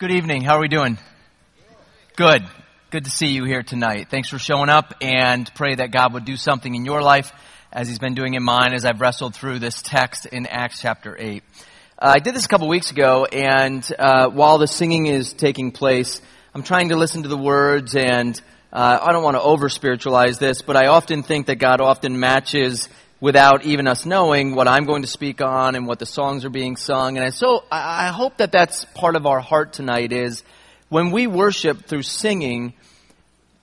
Good evening. How are we doing? Good. Good to see you here tonight. Thanks for showing up and pray that God would do something in your life as He's been doing in mine as I've wrestled through this text in Acts chapter 8. Uh, I did this a couple weeks ago and uh, while the singing is taking place, I'm trying to listen to the words and uh, I don't want to over spiritualize this, but I often think that God often matches without even us knowing what I'm going to speak on and what the songs are being sung. And so I hope that that's part of our heart tonight is when we worship through singing,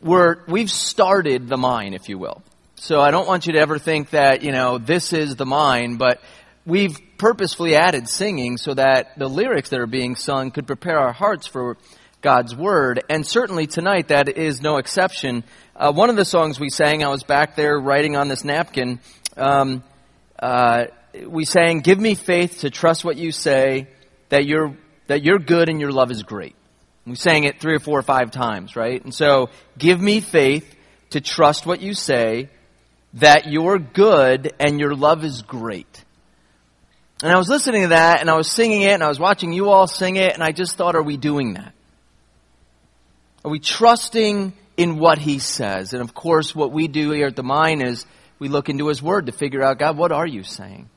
we're, we've started the mine, if you will. So I don't want you to ever think that, you know, this is the mine, but we've purposefully added singing so that the lyrics that are being sung could prepare our hearts for God's Word. And certainly tonight that is no exception. Uh, one of the songs we sang, I was back there writing on this napkin, um, uh, we sang, "Give me faith to trust what you say, that you're that you're good and your love is great." We sang it three or four or five times, right? And so, give me faith to trust what you say, that you're good and your love is great. And I was listening to that and I was singing it and I was watching you all sing it and I just thought, are we doing that? Are we trusting in what he says? And of course, what we do here at the mine is we look into His Word to figure out, God, what are you saying?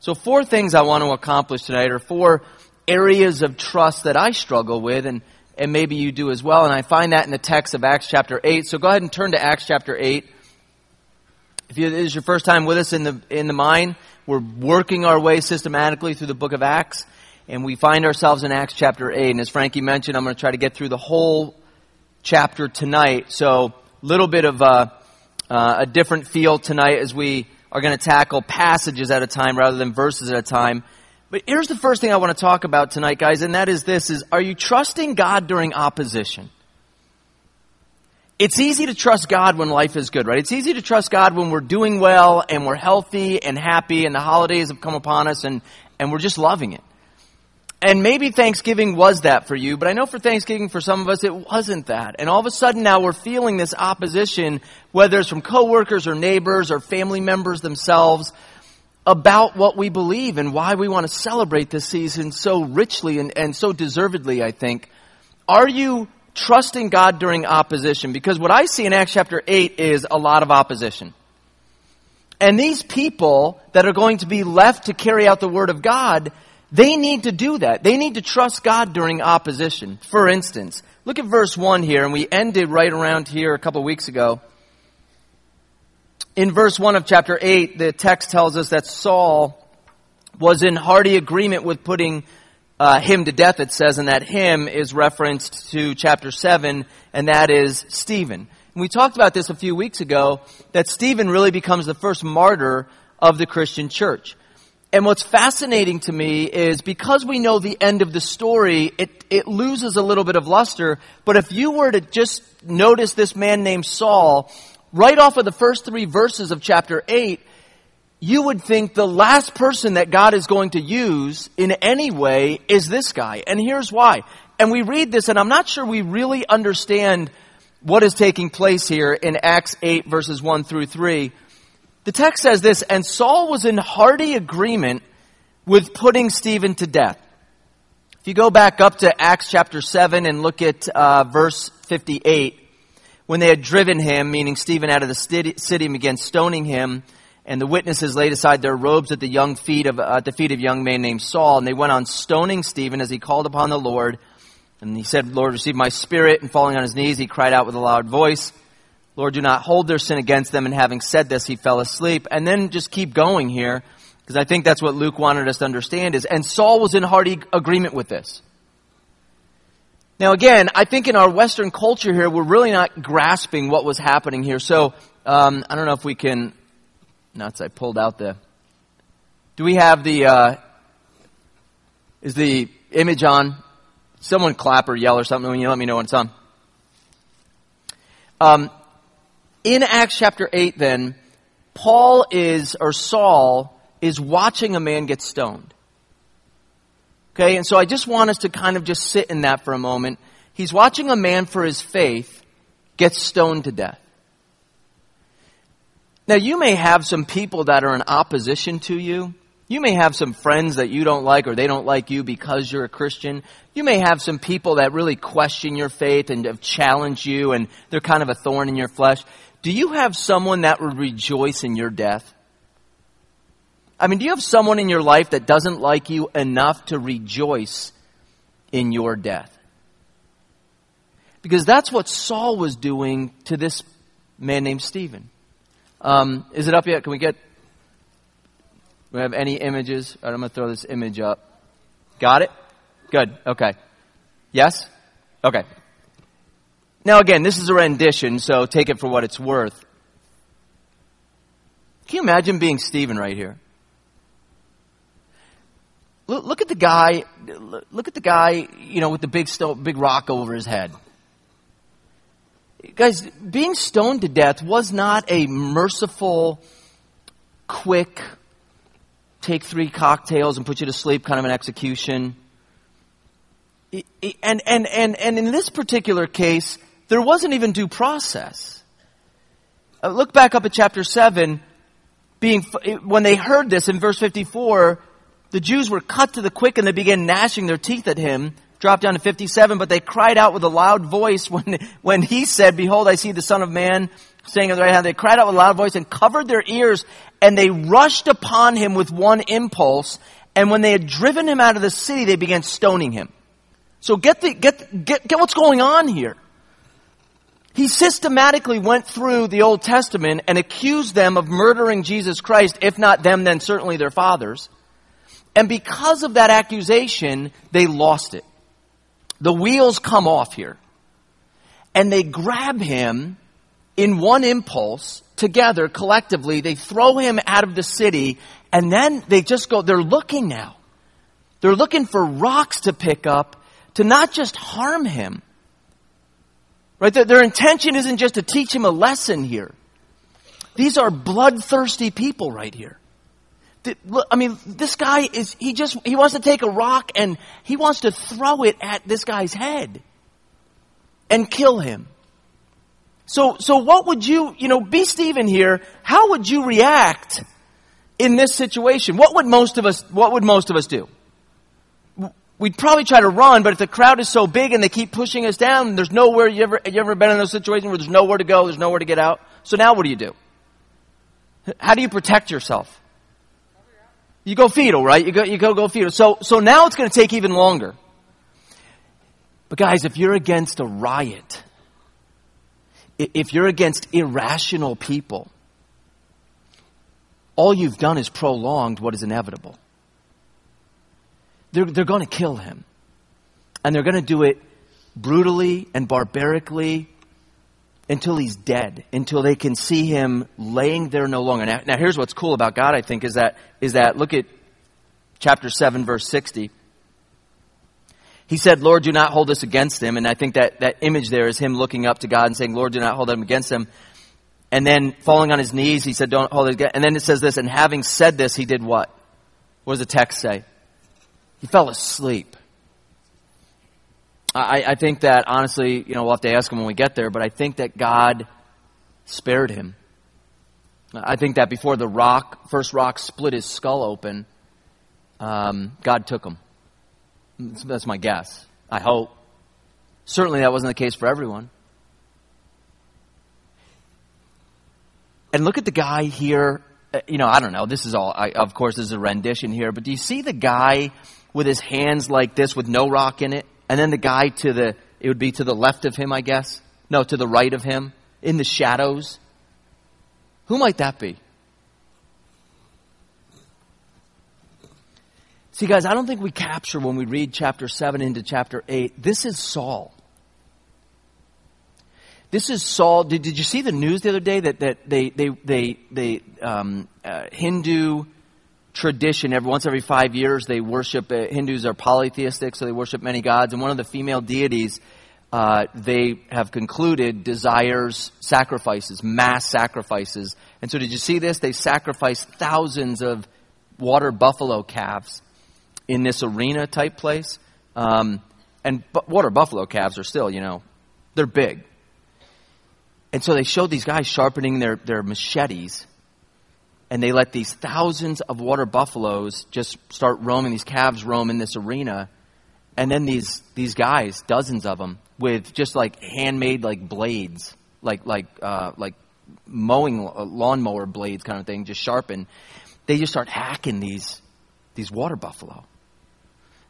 So four things I want to accomplish tonight are four areas of trust that I struggle with and, and maybe you do as well. And I find that in the text of Acts chapter 8. So go ahead and turn to Acts chapter 8. If it is your first time with us in the, in the mine, we're working our way systematically through the book of Acts. And we find ourselves in Acts chapter 8. And as Frankie mentioned, I'm going to try to get through the whole chapter tonight. So, a little bit of, uh, uh, a different feel tonight as we are going to tackle passages at a time rather than verses at a time. But here's the first thing I want to talk about tonight, guys, and that is this is are you trusting God during opposition? It's easy to trust God when life is good, right? It's easy to trust God when we're doing well and we're healthy and happy and the holidays have come upon us and, and we're just loving it. And maybe Thanksgiving was that for you, but I know for Thanksgiving for some of us it wasn't that. And all of a sudden now we're feeling this opposition, whether it's from coworkers or neighbors or family members themselves, about what we believe and why we want to celebrate this season so richly and, and so deservedly, I think. Are you trusting God during opposition? Because what I see in Acts chapter 8 is a lot of opposition. And these people that are going to be left to carry out the Word of God, they need to do that. They need to trust God during opposition. For instance, look at verse 1 here, and we ended right around here a couple weeks ago. In verse 1 of chapter 8, the text tells us that Saul was in hearty agreement with putting uh, him to death, it says, and that him is referenced to chapter 7, and that is Stephen. And we talked about this a few weeks ago, that Stephen really becomes the first martyr of the Christian church. And what's fascinating to me is because we know the end of the story, it, it loses a little bit of luster. But if you were to just notice this man named Saul, right off of the first three verses of chapter 8, you would think the last person that God is going to use in any way is this guy. And here's why. And we read this, and I'm not sure we really understand what is taking place here in Acts 8 verses 1 through 3. The text says this, and Saul was in hearty agreement with putting Stephen to death. If you go back up to Acts chapter 7 and look at uh, verse 58, when they had driven him, meaning Stephen, out of the city, and began stoning him, and the witnesses laid aside their robes at the young feet of, uh, at the feet of a young man named Saul, and they went on stoning Stephen as he called upon the Lord. And he said, Lord, receive my spirit. And falling on his knees, he cried out with a loud voice, Lord, do not hold their sin against them. And having said this, he fell asleep. And then just keep going here, because I think that's what Luke wanted us to understand is, and Saul was in hearty agreement with this. Now again, I think in our Western culture here, we're really not grasping what was happening here. So, um, I don't know if we can, nuts, I pulled out the, do we have the, uh, is the image on? Someone clap or yell or something when you let me know when it's on. Um, in Acts chapter 8 then, Paul is, or Saul, is watching a man get stoned. Okay, and so I just want us to kind of just sit in that for a moment. He's watching a man for his faith get stoned to death. Now you may have some people that are in opposition to you. You may have some friends that you don't like or they don't like you because you're a Christian. You may have some people that really question your faith and have challenged you and they're kind of a thorn in your flesh. Do you have someone that would rejoice in your death? I mean, do you have someone in your life that doesn't like you enough to rejoice in your death? Because that's what Saul was doing to this man named Stephen. Um, is it up yet? Can we get we have any images? Right, I'm going to throw this image up. Got it? Good. Okay. Yes? Okay. Now again, this is a rendition, so take it for what it's worth. Can you imagine being Stephen right here? Look, look at the guy. Look at the guy, you know, with the big stone, big rock over his head. Guys, being stoned to death was not a merciful, quick, take three cocktails and put you to sleep kind of an execution. And, and, and, and in this particular case, there wasn't even due process. Uh, look back up at chapter 7. Being, when they heard this in verse 54, the Jews were cut to the quick and they began gnashing their teeth at him. Drop down to 57, but they cried out with a loud voice when, when he said, Behold, I see the Son of Man saying on the right hand, they cried out with a loud voice and covered their ears and they rushed upon him with one impulse. And when they had driven him out of the city, they began stoning him. So get the, get, get, get what's going on here. He systematically went through the Old Testament and accused them of murdering Jesus Christ, if not them, then certainly their fathers. And because of that accusation, they lost it. The wheels come off here. And they grab him in one impulse, together, collectively, they throw him out of the city, and then they just go, they're looking now. They're looking for rocks to pick up to not just harm him. Right? Their, their intention isn't just to teach him a lesson here. These are bloodthirsty people right here. I mean, this guy is, he just, he wants to take a rock and he wants to throw it at this guy's head and kill him. So, so what would you, you know, be Stephen here, how would you react in this situation? What would most of us, what would most of us do? We'd probably try to run, but if the crowd is so big and they keep pushing us down, there's nowhere, you ever, you ever been in a situation where there's nowhere to go, there's nowhere to get out? So now what do you do? How do you protect yourself? You go fetal, right? You go, you go, go fetal. So, so now it's going to take even longer. But guys, if you're against a riot, if you're against irrational people, all you've done is prolonged what is inevitable. They're, they're going to kill him. And they're going to do it brutally and barbarically until he's dead, until they can see him laying there no longer. Now, now here's what's cool about God, I think, is that, is that, look at chapter 7, verse 60. He said, Lord, do not hold this against him. And I think that, that image there is him looking up to God and saying, Lord, do not hold them against him. And then falling on his knees, he said, don't hold it against. And then it says this, and having said this, he did what? What does the text say? He fell asleep. I, I think that honestly, you know, we'll have to ask him when we get there, but I think that God spared him. I think that before the rock, first rock split his skull open, um, God took him. That's my guess. I hope. Certainly that wasn't the case for everyone. And look at the guy here. Uh, you know, I don't know. This is all, I, of course, this is a rendition here, but do you see the guy with his hands like this with no rock in it? And then the guy to the, it would be to the left of him, I guess. No, to the right of him, in the shadows. Who might that be? See, guys, I don't think we capture when we read chapter 7 into chapter 8. This is Saul. This is Saul. Did, did you see the news the other day that, that they, they, they, they um, uh, Hindu tradition, every, once every five years, they worship, uh, Hindus are polytheistic, so they worship many gods, and one of the female deities uh, they have concluded desires sacrifices, mass sacrifices. And so, did you see this? They sacrificed thousands of water buffalo calves in this arena type place. Um, and but water buffalo calves are still, you know, they're big. And so they showed these guys sharpening their, their machetes. And they let these thousands of water buffaloes just start roaming, these calves roam in this arena. And then these, these guys, dozens of them, with just like handmade like blades, like, like, uh, like mowing, uh, lawnmower blades kind of thing, just sharpened. They just start hacking these, these water buffalo.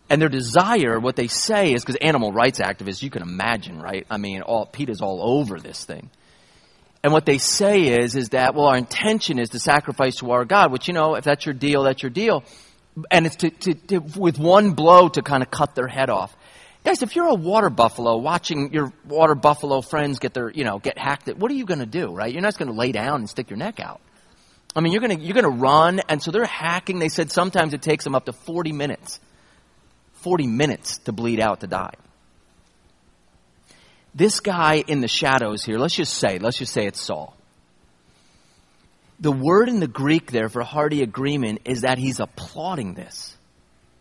And their desire, what they say is, because animal rights activists, you can imagine, right? I mean, all, PETA's all over this thing. And what they say is, is that, well, our intention is to sacrifice to our God, which, you know, if that's your deal, that's your deal. And it's to, to, to with one blow to kind of cut their head off. Guys, if you're a water buffalo watching your water buffalo friends get their, you know, get hacked, at, what are you going to do, right? You're not going to lay down and stick your neck out. I mean, you're going to, you're going to run. And so they're hacking. They said sometimes it takes them up to 40 minutes 40 minutes to bleed out to die. This guy in the shadows here, let's just say, let's just say it's Saul. The word in the Greek there for hearty agreement is that he's applauding this.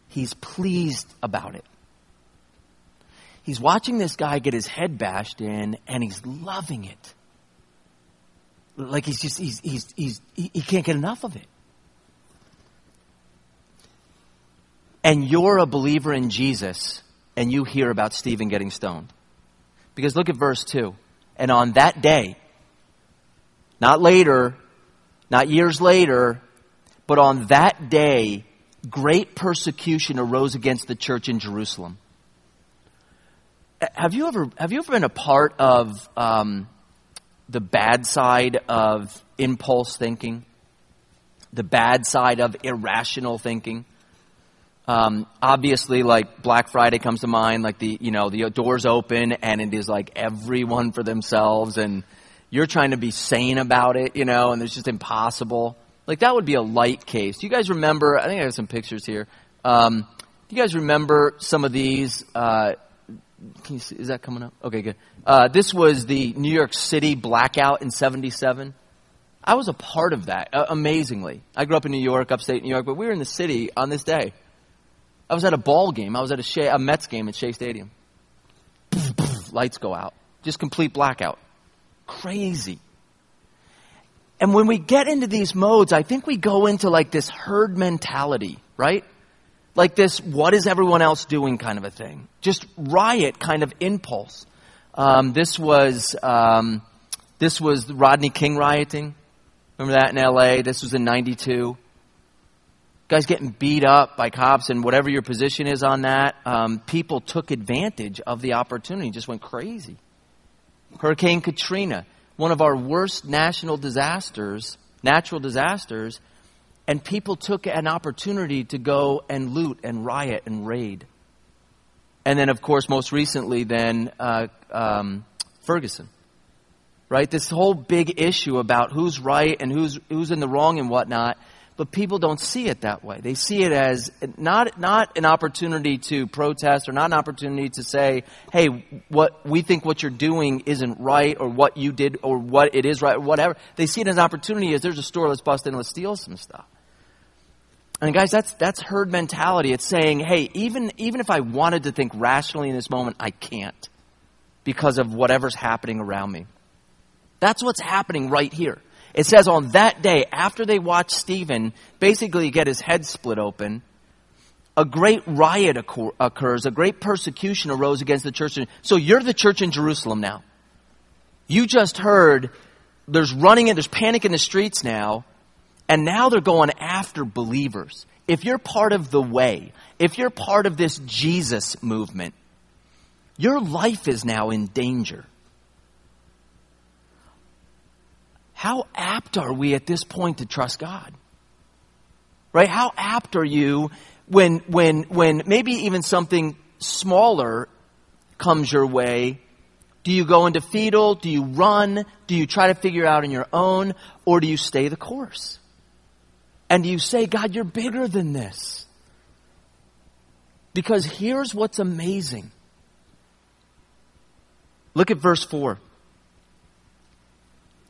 He's pleased about it. He's watching this guy get his head bashed in and he's loving it. Like he's just, he's, he's, he's, he can't get enough of it. and you're a believer in Jesus and you hear about Stephen getting stoned. Because look at verse 2. And on that day, not later, not years later, but on that day, great persecution arose against the church in Jerusalem. Have you ever, have you ever been a part of um, the bad side of impulse thinking? The bad side of irrational thinking? Um, obviously, like Black Friday comes to mind, like the you know the doors open and it is like everyone for themselves, and you're trying to be sane about it, you know, and it's just impossible. Like that would be a light case. Do you guys remember? I think I have some pictures here. Um, do you guys remember some of these? Uh, can you see, is that coming up? Okay, good. Uh, this was the New York City blackout in '77. I was a part of that, uh, amazingly. I grew up in New York, upstate New York, but we were in the city on this day. I was at a ball game. I was at a, Shea, a Mets game at Shea Stadium. Lights go out. Just complete blackout. Crazy. And when we get into these modes, I think we go into like this herd mentality, right? Like this, what is everyone else doing kind of a thing. Just riot kind of impulse. Um, this was, um, this was Rodney King rioting. Remember that in LA? This was in 92 guys getting beat up by cops and whatever your position is on that, um, people took advantage of the opportunity, just went crazy. Hurricane Katrina, one of our worst national disasters, natural disasters, and people took an opportunity to go and loot and riot and raid. And then, of course, most recently, then uh, um, Ferguson, right? This whole big issue about who's right and who's who's in the wrong and whatnot but people don't see it that way. They see it as not, not an opportunity to protest or not an opportunity to say, hey, what, we think what you're doing isn't right or what you did or what it is right or whatever. They see it as an opportunity as there's a store, let's bust in, let's steal some stuff. And guys, that's, that's herd mentality. It's saying, hey, even, even if I wanted to think rationally in this moment, I can't because of whatever's happening around me. That's what's happening right here. It says on that day, after they watched Stephen basically get his head split open, a great riot occurs, a great persecution arose against the church. So you're the church in Jerusalem now. You just heard there's running and there's panic in the streets now, and now they're going after believers. If you're part of the way, if you're part of this Jesus movement, your life is now in danger. How apt are we at this point to trust God? Right? How apt are you when, when, when maybe even something smaller comes your way? Do you go into fetal? Do you run? Do you try to figure out on your own? Or do you stay the course? And do you say, God, you're bigger than this? Because here's what's amazing. Look at verse 4.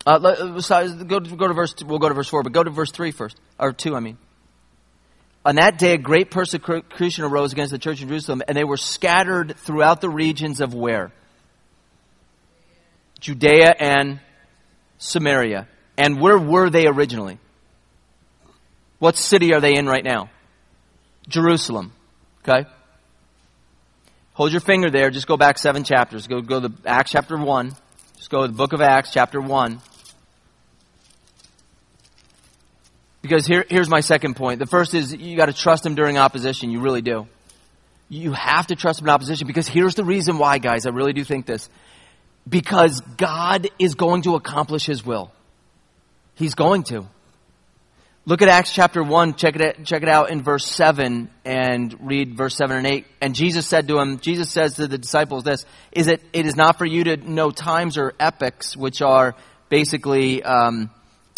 Uh, go, to, go to verse. We'll go to verse four, but go to verse three first, or two. I mean. On that day, a great persecution arose against the church in Jerusalem, and they were scattered throughout the regions of where? Judea and Samaria. And where were they originally? What city are they in right now? Jerusalem. Okay? Hold your finger there. Just go back seven chapters. Go, go to Acts chapter 1. Just go to the book of Acts, chapter 1. Because here, here's my second point. The first is you got to trust him during opposition. You really do. You have to trust him in opposition because here's the reason why, guys. I really do think this. Because God is going to accomplish his will. He's going to. Look at Acts chapter 1, check it, check it out in verse 7 and read verse 7 and 8. And Jesus said to him, Jesus says to the disciples this, is it, it is not for you to know times or epochs, which are basically um,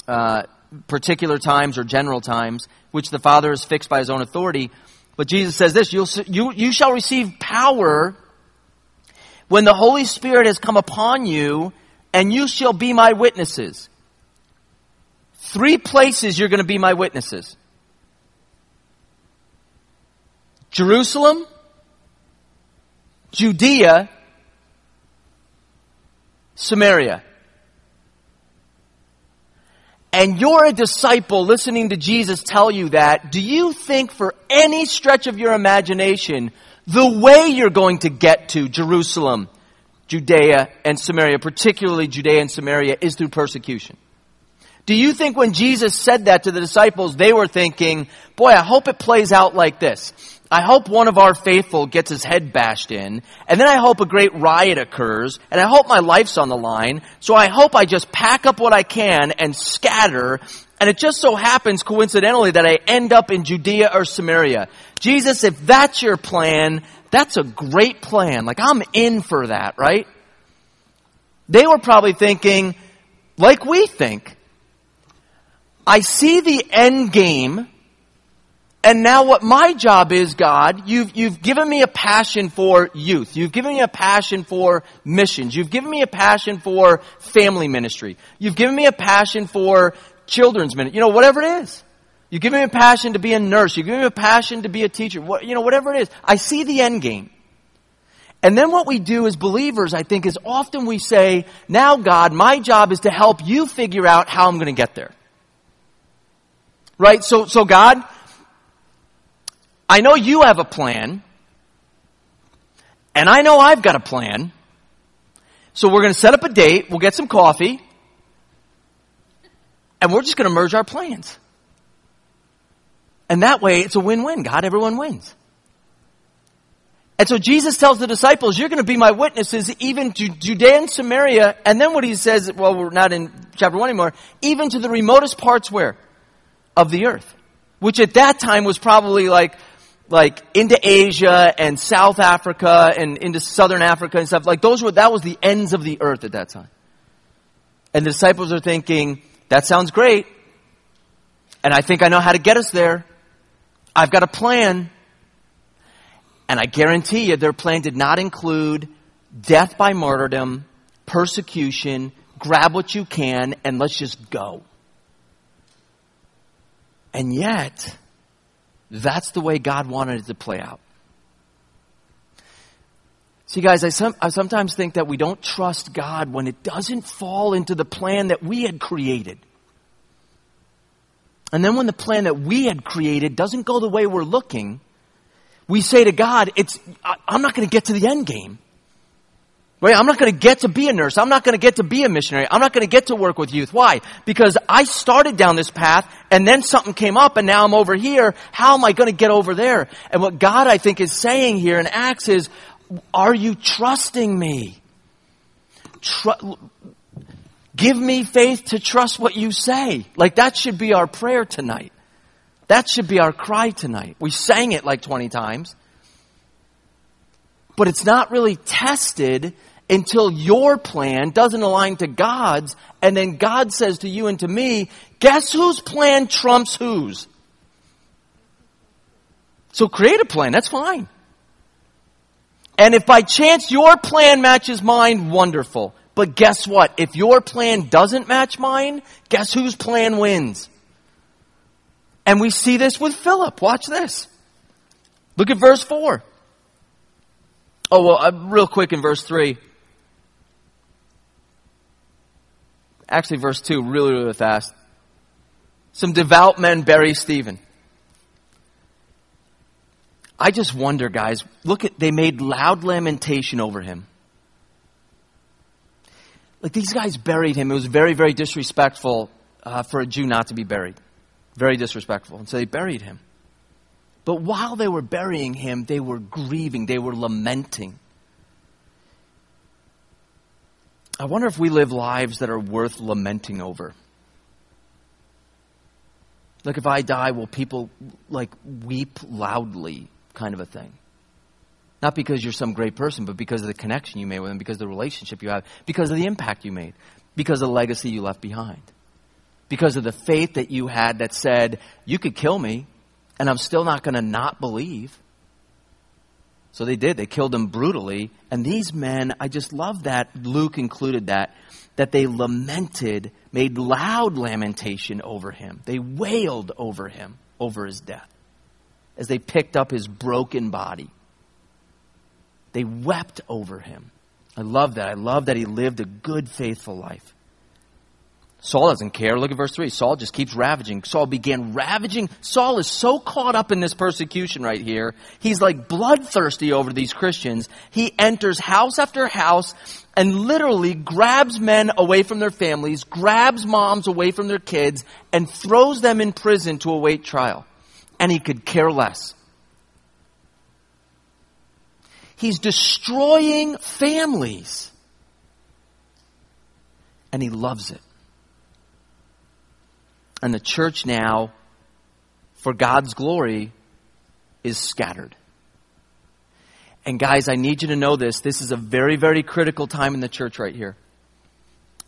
uh, particular times or general times, which the Father has fixed by his own authority. But Jesus says this, You'll, you, you shall receive power when the Holy Spirit has come upon you, and you shall be my witnesses Three places you're going to be my witnesses Jerusalem, Judea, Samaria. And you're a disciple listening to Jesus tell you that. Do you think for any stretch of your imagination, the way you're going to get to Jerusalem, Judea, and Samaria, particularly Judea and Samaria, is through persecution? Do you think when Jesus said that to the disciples, they were thinking, boy, I hope it plays out like this. I hope one of our faithful gets his head bashed in, and then I hope a great riot occurs, and I hope my life's on the line, so I hope I just pack up what I can and scatter, and it just so happens coincidentally that I end up in Judea or Samaria. Jesus, if that's your plan, that's a great plan. Like I'm in for that, right? They were probably thinking, like we think, I see the end game, and now what my job is, God, you've, you've given me a passion for youth. You've given me a passion for missions. You've given me a passion for family ministry. You've given me a passion for children's ministry. You know, whatever it is. You've given me a passion to be a nurse. You've given me a passion to be a teacher. What, you know, whatever it is. I see the end game. And then what we do as believers, I think, is often we say, now God, my job is to help you figure out how I'm going to get there. Right? So, so God, I know you have a plan, and I know I've got a plan. So we're going to set up a date, we'll get some coffee, and we're just going to merge our plans. And that way, it's a win-win. God, everyone wins. And so Jesus tells the disciples, you're going to be my witnesses even to Judea and Samaria. And then what he says, well, we're not in chapter 1 anymore, even to the remotest parts where? of the earth, which at that time was probably like, like into Asia and South Africa and into Southern Africa and stuff. Like those were, that was the ends of the earth at that time. And the disciples are thinking, that sounds great. And I think I know how to get us there. I've got a plan. And I guarantee you their plan did not include death by martyrdom, persecution, grab what you can, and let's just go. And yet, that's the way God wanted it to play out. See, guys, I, some, I, sometimes think that we don't trust God when it doesn't fall into the plan that we had created. And then when the plan that we had created doesn't go the way we're looking, we say to God, it's, I, I'm not going to get to the end game. Right? I'm not going to get to be a nurse. I'm not going to get to be a missionary. I'm not going to get to work with youth. Why? Because I started down this path and then something came up and now I'm over here. How am I going to get over there? And what God, I think, is saying here in Acts is, are you trusting me? Give me faith to trust what you say. Like that should be our prayer tonight. That should be our cry tonight. We sang it like 20 times. But it's not really tested until your plan doesn't align to God's, and then God says to you and to me, guess whose plan trumps whose? So create a plan, that's fine. And if by chance your plan matches mine, wonderful. But guess what? If your plan doesn't match mine, guess whose plan wins? And we see this with Philip. Watch this. Look at verse 4. Oh, well, uh, real quick in verse 3. Actually, verse 2, really, really fast. Some devout men bury Stephen. I just wonder, guys, look at, they made loud lamentation over him. Like these guys buried him. It was very, very disrespectful uh, for a Jew not to be buried. Very disrespectful. And so they buried him. But while they were burying him, they were grieving, they were lamenting. I wonder if we live lives that are worth lamenting over. Like if I die, will people like weep loudly kind of a thing? Not because you're some great person, but because of the connection you made with them, because of the relationship you have, because of the impact you made, because of the legacy you left behind, because of the faith that you had that said, you could kill me, and I'm still not going to not believe. So they did. They killed him brutally. And these men, I just love that Luke included that, that they lamented, made loud lamentation over him. They wailed over him, over his death, as they picked up his broken body. They wept over him. I love that. I love that he lived a good, faithful life. Saul doesn't care. Look at verse 3. Saul just keeps ravaging. Saul began ravaging. Saul is so caught up in this persecution right here. He's like bloodthirsty over these Christians. He enters house after house and literally grabs men away from their families, grabs moms away from their kids, and throws them in prison to await trial. And he could care less. He's destroying families. And he loves it. And the church now, for God's glory, is scattered. And guys, I need you to know this. This is a very, very critical time in the church right here.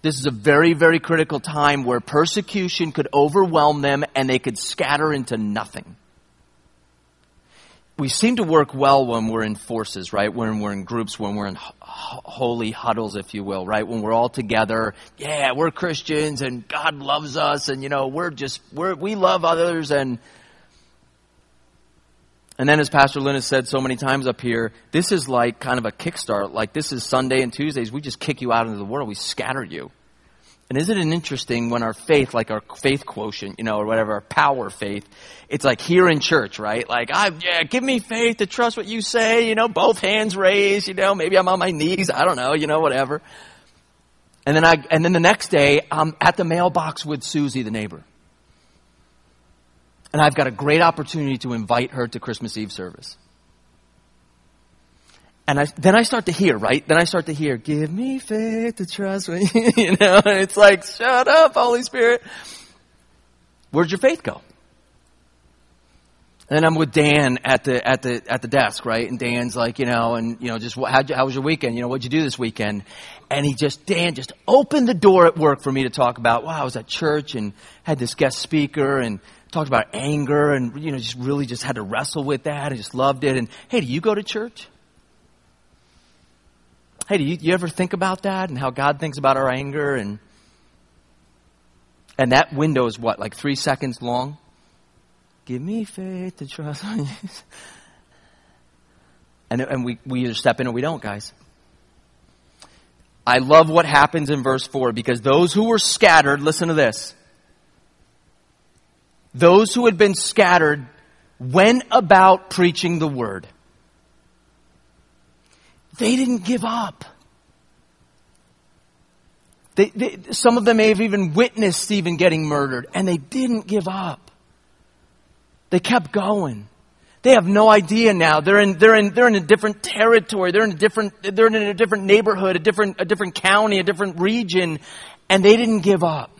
This is a very, very critical time where persecution could overwhelm them and they could scatter into nothing we seem to work well when we're in forces, right? When we're in groups, when we're in holy huddles, if you will, right? When we're all together. Yeah, we're Christians and God loves us and, you know, we're just, we're, we love others and, and then as Pastor Lynn has said so many times up here, this is like kind of a kickstart. Like this is Sunday and Tuesdays. We just kick you out into the world. We scatter you. And isn't it interesting when our faith, like our faith quotient, you know, or whatever, our power faith, it's like here in church, right? Like, I, yeah, give me faith to trust what you say, you know, both hands raised, you know, maybe I'm on my knees, I don't know, you know, whatever. And then I, and then the next day, I'm at the mailbox with Susie, the neighbor. And I've got a great opportunity to invite her to Christmas Eve service. And I, then I start to hear, right? Then I start to hear, give me faith to trust me. you know, it's like, shut up, Holy Spirit. Where'd your faith go? And I'm with Dan at the, at the, at the desk, right? And Dan's like, you know, and, you know, just, how, how was your weekend? You know, what'd you do this weekend? And he just, Dan just opened the door at work for me to talk about, wow, I was at church and had this guest speaker and talked about anger and, you know, just really just had to wrestle with that. I just loved it. And, hey, do you go to church? Hey, do you, you ever think about that and how God thinks about our anger and and that window is what, like three seconds long? Give me faith to trust. and and we, we either step in or we don't, guys. I love what happens in verse 4 because those who were scattered, listen to this. Those who had been scattered went about preaching the word. They didn't give up. They, they, some of them may have even witnessed Stephen getting murdered, and they didn't give up. They kept going. They have no idea now. They're in, they're in, they're in a different territory. They're in a different, they're in a different neighborhood, a different, a different county, a different region, and they didn't give up.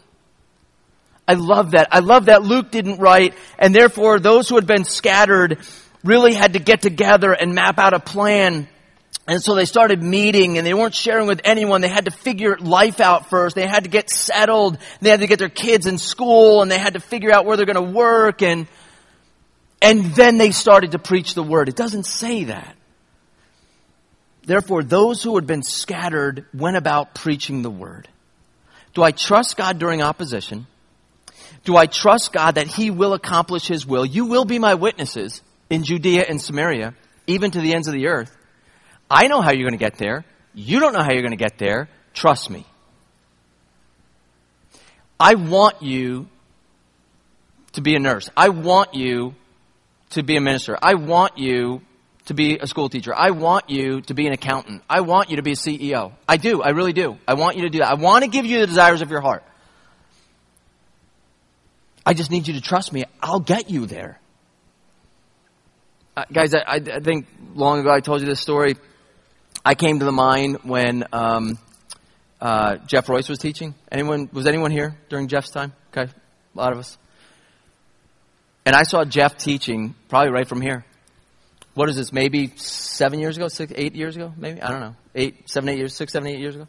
I love that. I love that Luke didn't write, and therefore those who had been scattered really had to get together and map out a plan and so they started meeting and they weren't sharing with anyone. They had to figure life out first. They had to get settled. They had to get their kids in school and they had to figure out where they're going to work and, and then they started to preach the word. It doesn't say that. Therefore, those who had been scattered went about preaching the word. Do I trust God during opposition? Do I trust God that He will accomplish His will? You will be my witnesses in Judea and Samaria, even to the ends of the earth. I know how you're going to get there. You don't know how you're going to get there. Trust me. I want you to be a nurse. I want you to be a minister. I want you to be a school teacher. I want you to be an accountant. I want you to be a CEO. I do. I really do. I want you to do that. I want to give you the desires of your heart. I just need you to trust me. I'll get you there. Uh, guys, I, I, think long ago I told you this story. I came to the mine when um, uh, Jeff Royce was teaching. Anyone was anyone here during Jeff's time? Okay, a lot of us. And I saw Jeff teaching probably right from here. What is this? Maybe seven years ago, six, eight years ago, maybe I don't know, eight, seven, eight years, six, seven, eight years ago.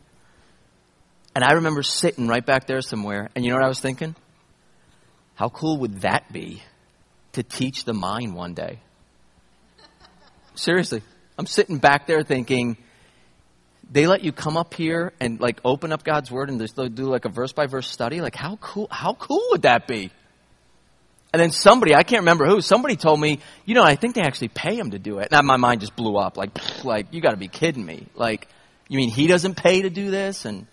And I remember sitting right back there somewhere, and you know what I was thinking? How cool would that be to teach the mine one day? Seriously. I'm sitting back there thinking, they let you come up here and like open up God's word and just do like a verse by verse study. Like how cool, how cool would that be? And then somebody, I can't remember who, somebody told me, you know, I think they actually pay him to do it. And my mind just blew up. Like, like, you gotta be kidding me. Like, you mean he doesn't pay to do this? And,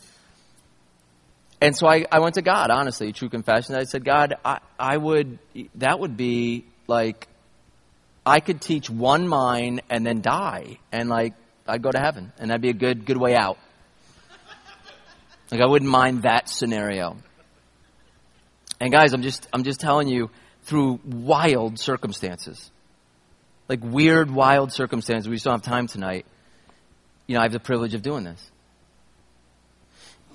and so I, I went to God, honestly, true confession. I said, God, I, I would, that would be like I could teach one mind and then die, and like I'd go to heaven, and that'd be a good good way out. Like I wouldn't mind that scenario. And guys, I'm just I'm just telling you through wild circumstances, like weird, wild circumstances. We still have time tonight. You know, I have the privilege of doing this.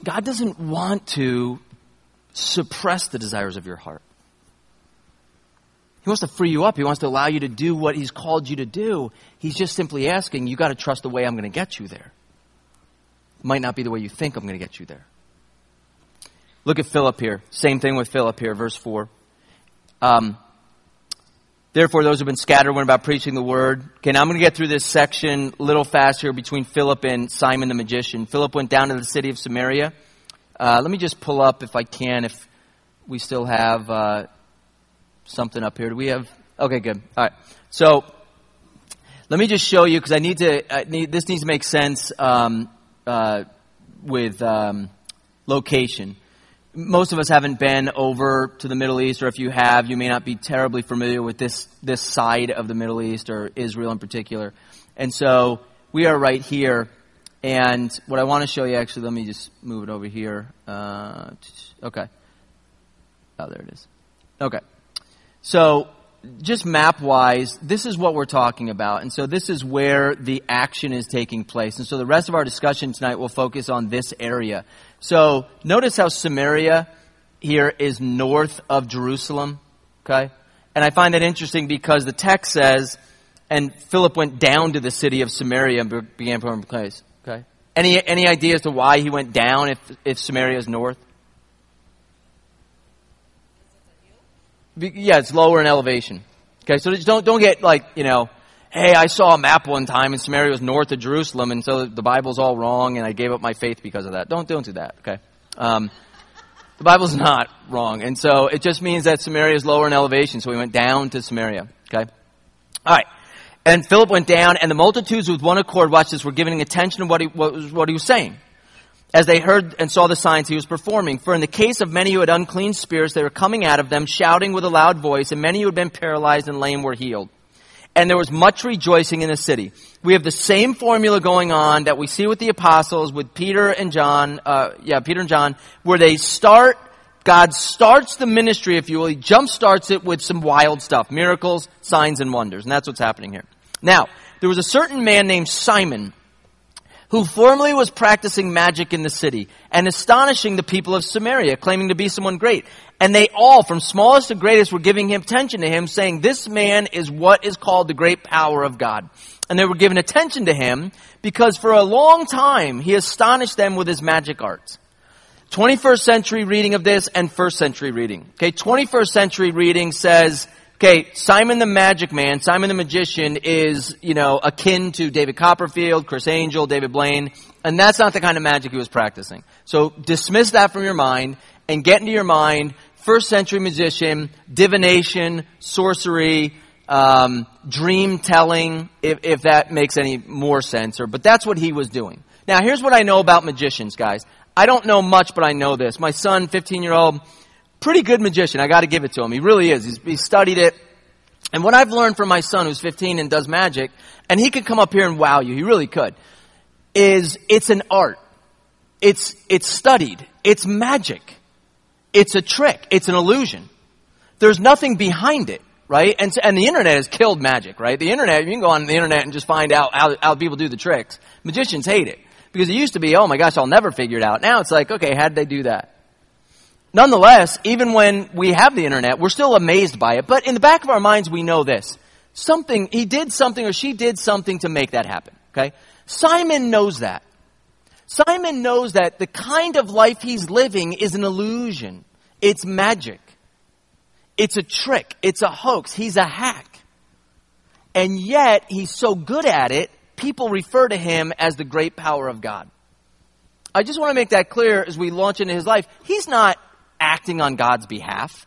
God doesn't want to suppress the desires of your heart. He wants to free you up. He wants to allow you to do what He's called you to do. He's just simply asking, you got to trust the way I'm going to get you there. Might not be the way you think I'm going to get you there. Look at Philip here. Same thing with Philip here, verse 4. Um, Therefore, those who have been scattered went about preaching the word. Okay, now I'm going to get through this section a little faster between Philip and Simon the magician. Philip went down to the city of Samaria. Uh, let me just pull up, if I can, if we still have uh, something up here. Do we have? Okay, good. All right. So let me just show you because I need to. I need, this needs to make sense um, uh, with um, location. Most of us haven't been over to the Middle East, or if you have, you may not be terribly familiar with this this side of the Middle East or Israel in particular. And so we are right here. And what I want to show you, actually, let me just move it over here. Uh, okay. Oh, there it is. Okay. So, just map wise, this is what we're talking about. And so this is where the action is taking place. And so the rest of our discussion tonight will focus on this area. So notice how Samaria here is north of Jerusalem. Okay? And I find that interesting because the text says, and Philip went down to the city of Samaria and began to place. Okay? Any, any idea as to why he went down if, if Samaria is north? Yeah, it's lower in elevation. Okay, so don't don't get like you know, hey, I saw a map one time and Samaria was north of Jerusalem, and so the Bible's all wrong, and I gave up my faith because of that. Don't don't do that. Okay, um, the Bible's not wrong, and so it just means that Samaria is lower in elevation. So we went down to Samaria. Okay, all right. And Philip went down, and the multitudes with one accord, watch this, were giving attention to what he, what, what he was saying as they heard and saw the signs he was performing. For in the case of many who had unclean spirits, they were coming out of them, shouting with a loud voice, and many who had been paralyzed and lame were healed. And there was much rejoicing in the city. We have the same formula going on that we see with the apostles, with Peter and John, uh, yeah, Peter and John, where they start, God starts the ministry, if you will, He jump starts it with some wild stuff, miracles, signs, and wonders. And that's what's happening here. Now, there was a certain man named Simon, who formerly was practicing magic in the city and astonishing the people of Samaria, claiming to be someone great. And they all, from smallest to greatest, were giving him attention to him, saying, this man is what is called the great power of God. And they were giving attention to him because for a long time he astonished them with his magic arts. 21st century reading of this and first century reading. Okay, 21st century reading says, Okay, Simon the Magic Man, Simon the Magician is, you know, akin to David Copperfield, Criss Angel, David Blaine, and that's not the kind of magic he was practicing. So dismiss that from your mind and get into your mind first century magician, divination, sorcery, um, dream telling, if, if that makes any more sense. Or, but that's what he was doing. Now, here's what I know about magicians, guys. I don't know much, but I know this. My son, 15 year old, Pretty good magician. I got to give it to him. He really is. He's, he studied it. And what I've learned from my son, who's 15 and does magic, and he could come up here and wow you. He really could. Is it's an art. It's it's studied. It's magic. It's a trick. It's an illusion. There's nothing behind it right? And, and the internet has killed magic, right? The internet, you can go on the internet and just find out how, how people do the tricks. Magicians hate it. Because it used to be, oh my gosh, I'll never figure it out. Now it's like, okay, how did they do that? Nonetheless, even when we have the internet, we're still amazed by it. But in the back of our minds, we know this. Something, he did something or she did something to make that happen. Okay? Simon knows that. Simon knows that the kind of life he's living is an illusion. It's magic. It's a trick. It's a hoax. He's a hack. And yet, he's so good at it, people refer to him as the great power of God. I just want to make that clear as we launch into his life. He's not acting on God's behalf.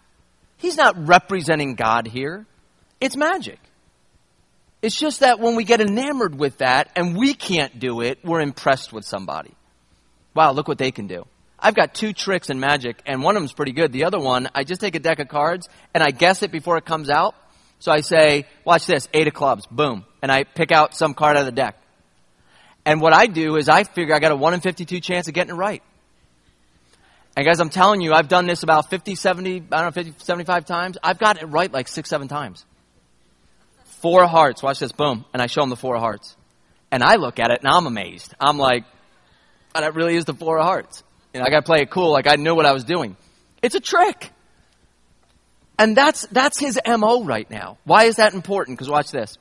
He's not representing God here. It's magic. It's just that when we get enamored with that and we can't do it, we're impressed with somebody. Wow, look what they can do. I've got two tricks in magic, and one of them's pretty good. The other one, I just take a deck of cards and I guess it before it comes out. So I say, watch this, eight of clubs, boom. And I pick out some card out of the deck. And what I do is I figure I got a 1 in 52 chance of getting it right. And guys, I'm telling you, I've done this about 50, 70, I don't know, 50, 75 times. I've got it right like six, seven times. Four hearts. Watch this, boom. And I show them the four hearts. And I look at it and I'm amazed. I'm like, oh, that really is the four hearts. You know, I gotta play it cool like I knew what I was doing. It's a trick. And that's, that's his MO right now. Why is that important? Because watch this.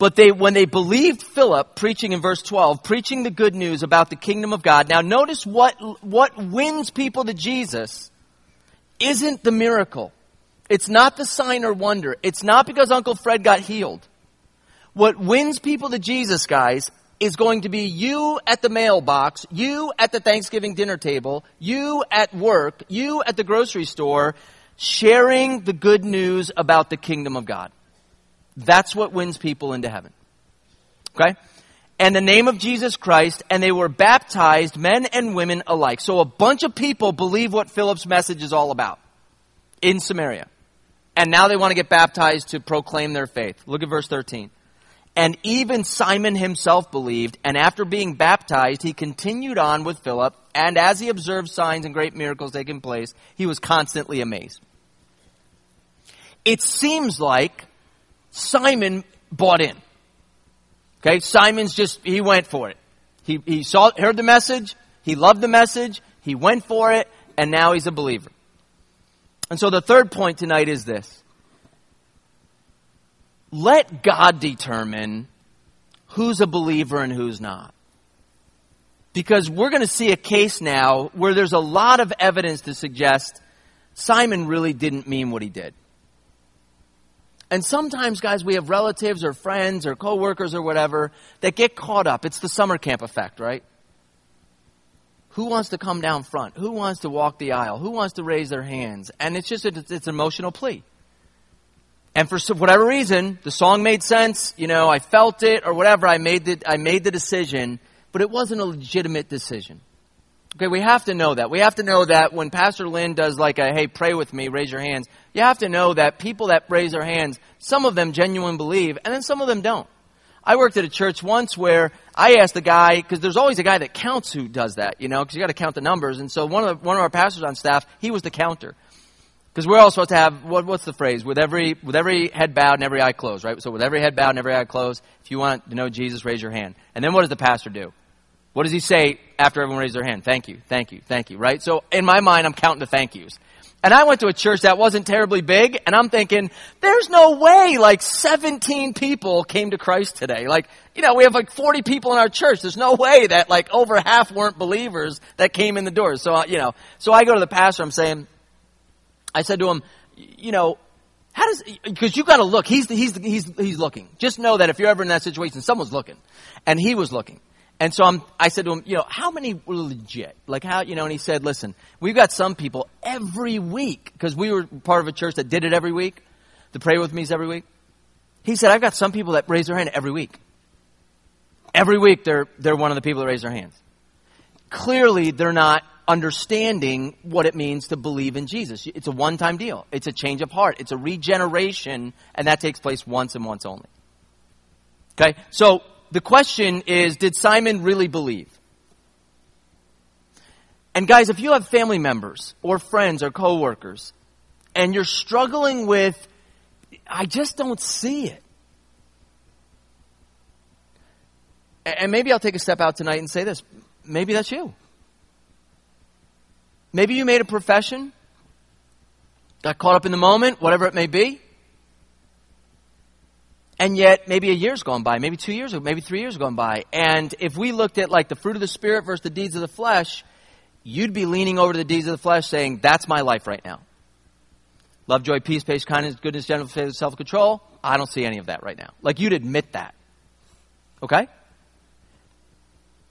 But they, when they believed Philip preaching in verse 12, preaching the good news about the kingdom of God. Now notice what, what wins people to Jesus isn't the miracle. It's not the sign or wonder. It's not because Uncle Fred got healed. What wins people to Jesus, guys, is going to be you at the mailbox, you at the Thanksgiving dinner table, you at work, you at the grocery store, sharing the good news about the kingdom of God. That's what wins people into heaven. Okay? And the name of Jesus Christ, and they were baptized, men and women alike. So a bunch of people believe what Philip's message is all about in Samaria. And now they want to get baptized to proclaim their faith. Look at verse 13. And even Simon himself believed, and after being baptized, he continued on with Philip, and as he observed signs and great miracles taking place, he was constantly amazed. It seems like Simon bought in. Okay, Simon's just, he went for it. He, he saw, heard the message, he loved the message, he went for it, and now he's a believer. And so the third point tonight is this let God determine who's a believer and who's not. Because we're going to see a case now where there's a lot of evidence to suggest Simon really didn't mean what he did. And sometimes, guys, we have relatives or friends or coworkers or whatever that get caught up. It's the summer camp effect, right? Who wants to come down front? Who wants to walk the aisle? Who wants to raise their hands? And it's just, it's, it's an emotional plea. And for whatever reason, the song made sense, you know, I felt it or whatever, I made the, I made the decision, but it wasn't a legitimate decision. Okay, we have to know that. We have to know that when Pastor Lynn does like a, hey, pray with me, raise your hands, you have to know that people that raise their hands, some of them genuinely believe, and then some of them don't. I worked at a church once where I asked the guy, because there's always a guy that counts who does that, you know, because you got to count the numbers. And so one of the, one of our pastors on staff, he was the counter. Because we're all supposed to have what, what's the phrase? With every with every head bowed and every eye closed, right? So with every head bowed and every eye closed, if you want to know Jesus, raise your hand. And then what does the pastor do? What does he say after everyone raised their hand? Thank you, thank you, thank you, right? So in my mind, I'm counting the thank yous. And I went to a church that wasn't terribly big, and I'm thinking, there's no way like 17 people came to Christ today. Like, you know, we have like 40 people in our church. There's no way that like over half weren't believers that came in the doors. So, uh, you know, so I go to the pastor, I'm saying, I said to him, you know, how does, because you gotta look, he's, the, he's, he's, he's looking. Just know that if you're ever in that situation, someone's looking. And he was looking. And so I'm, I said to him, you know, how many were legit? Like how, you know, and he said, listen, we've got some people every week, because we were part of a church that did it every week, to pray with me's every week. He said, I've got some people that raise their hand every week. Every week they're, they're one of the people that raise their hands. Clearly they're not understanding what it means to believe in Jesus. It's a one time deal, it's a change of heart, it's a regeneration, and that takes place once and once only. Okay? So the question is did Simon really believe? And guys, if you have family members or friends or coworkers and you're struggling with, I just don't see it. And maybe I'll take a step out tonight and say this. Maybe that's you. Maybe you made a profession, got caught up in the moment, whatever it may be. And yet, maybe a year's gone by, maybe two years, maybe three years gone by. And if we looked at like the fruit of the Spirit versus the deeds of the flesh, you'd be leaning over to the deeds of the flesh saying, that's my life right now. Love, joy, peace, patience, kindness, goodness, gentleness, self control. I don't see any of that right now. Like you'd admit that. Okay?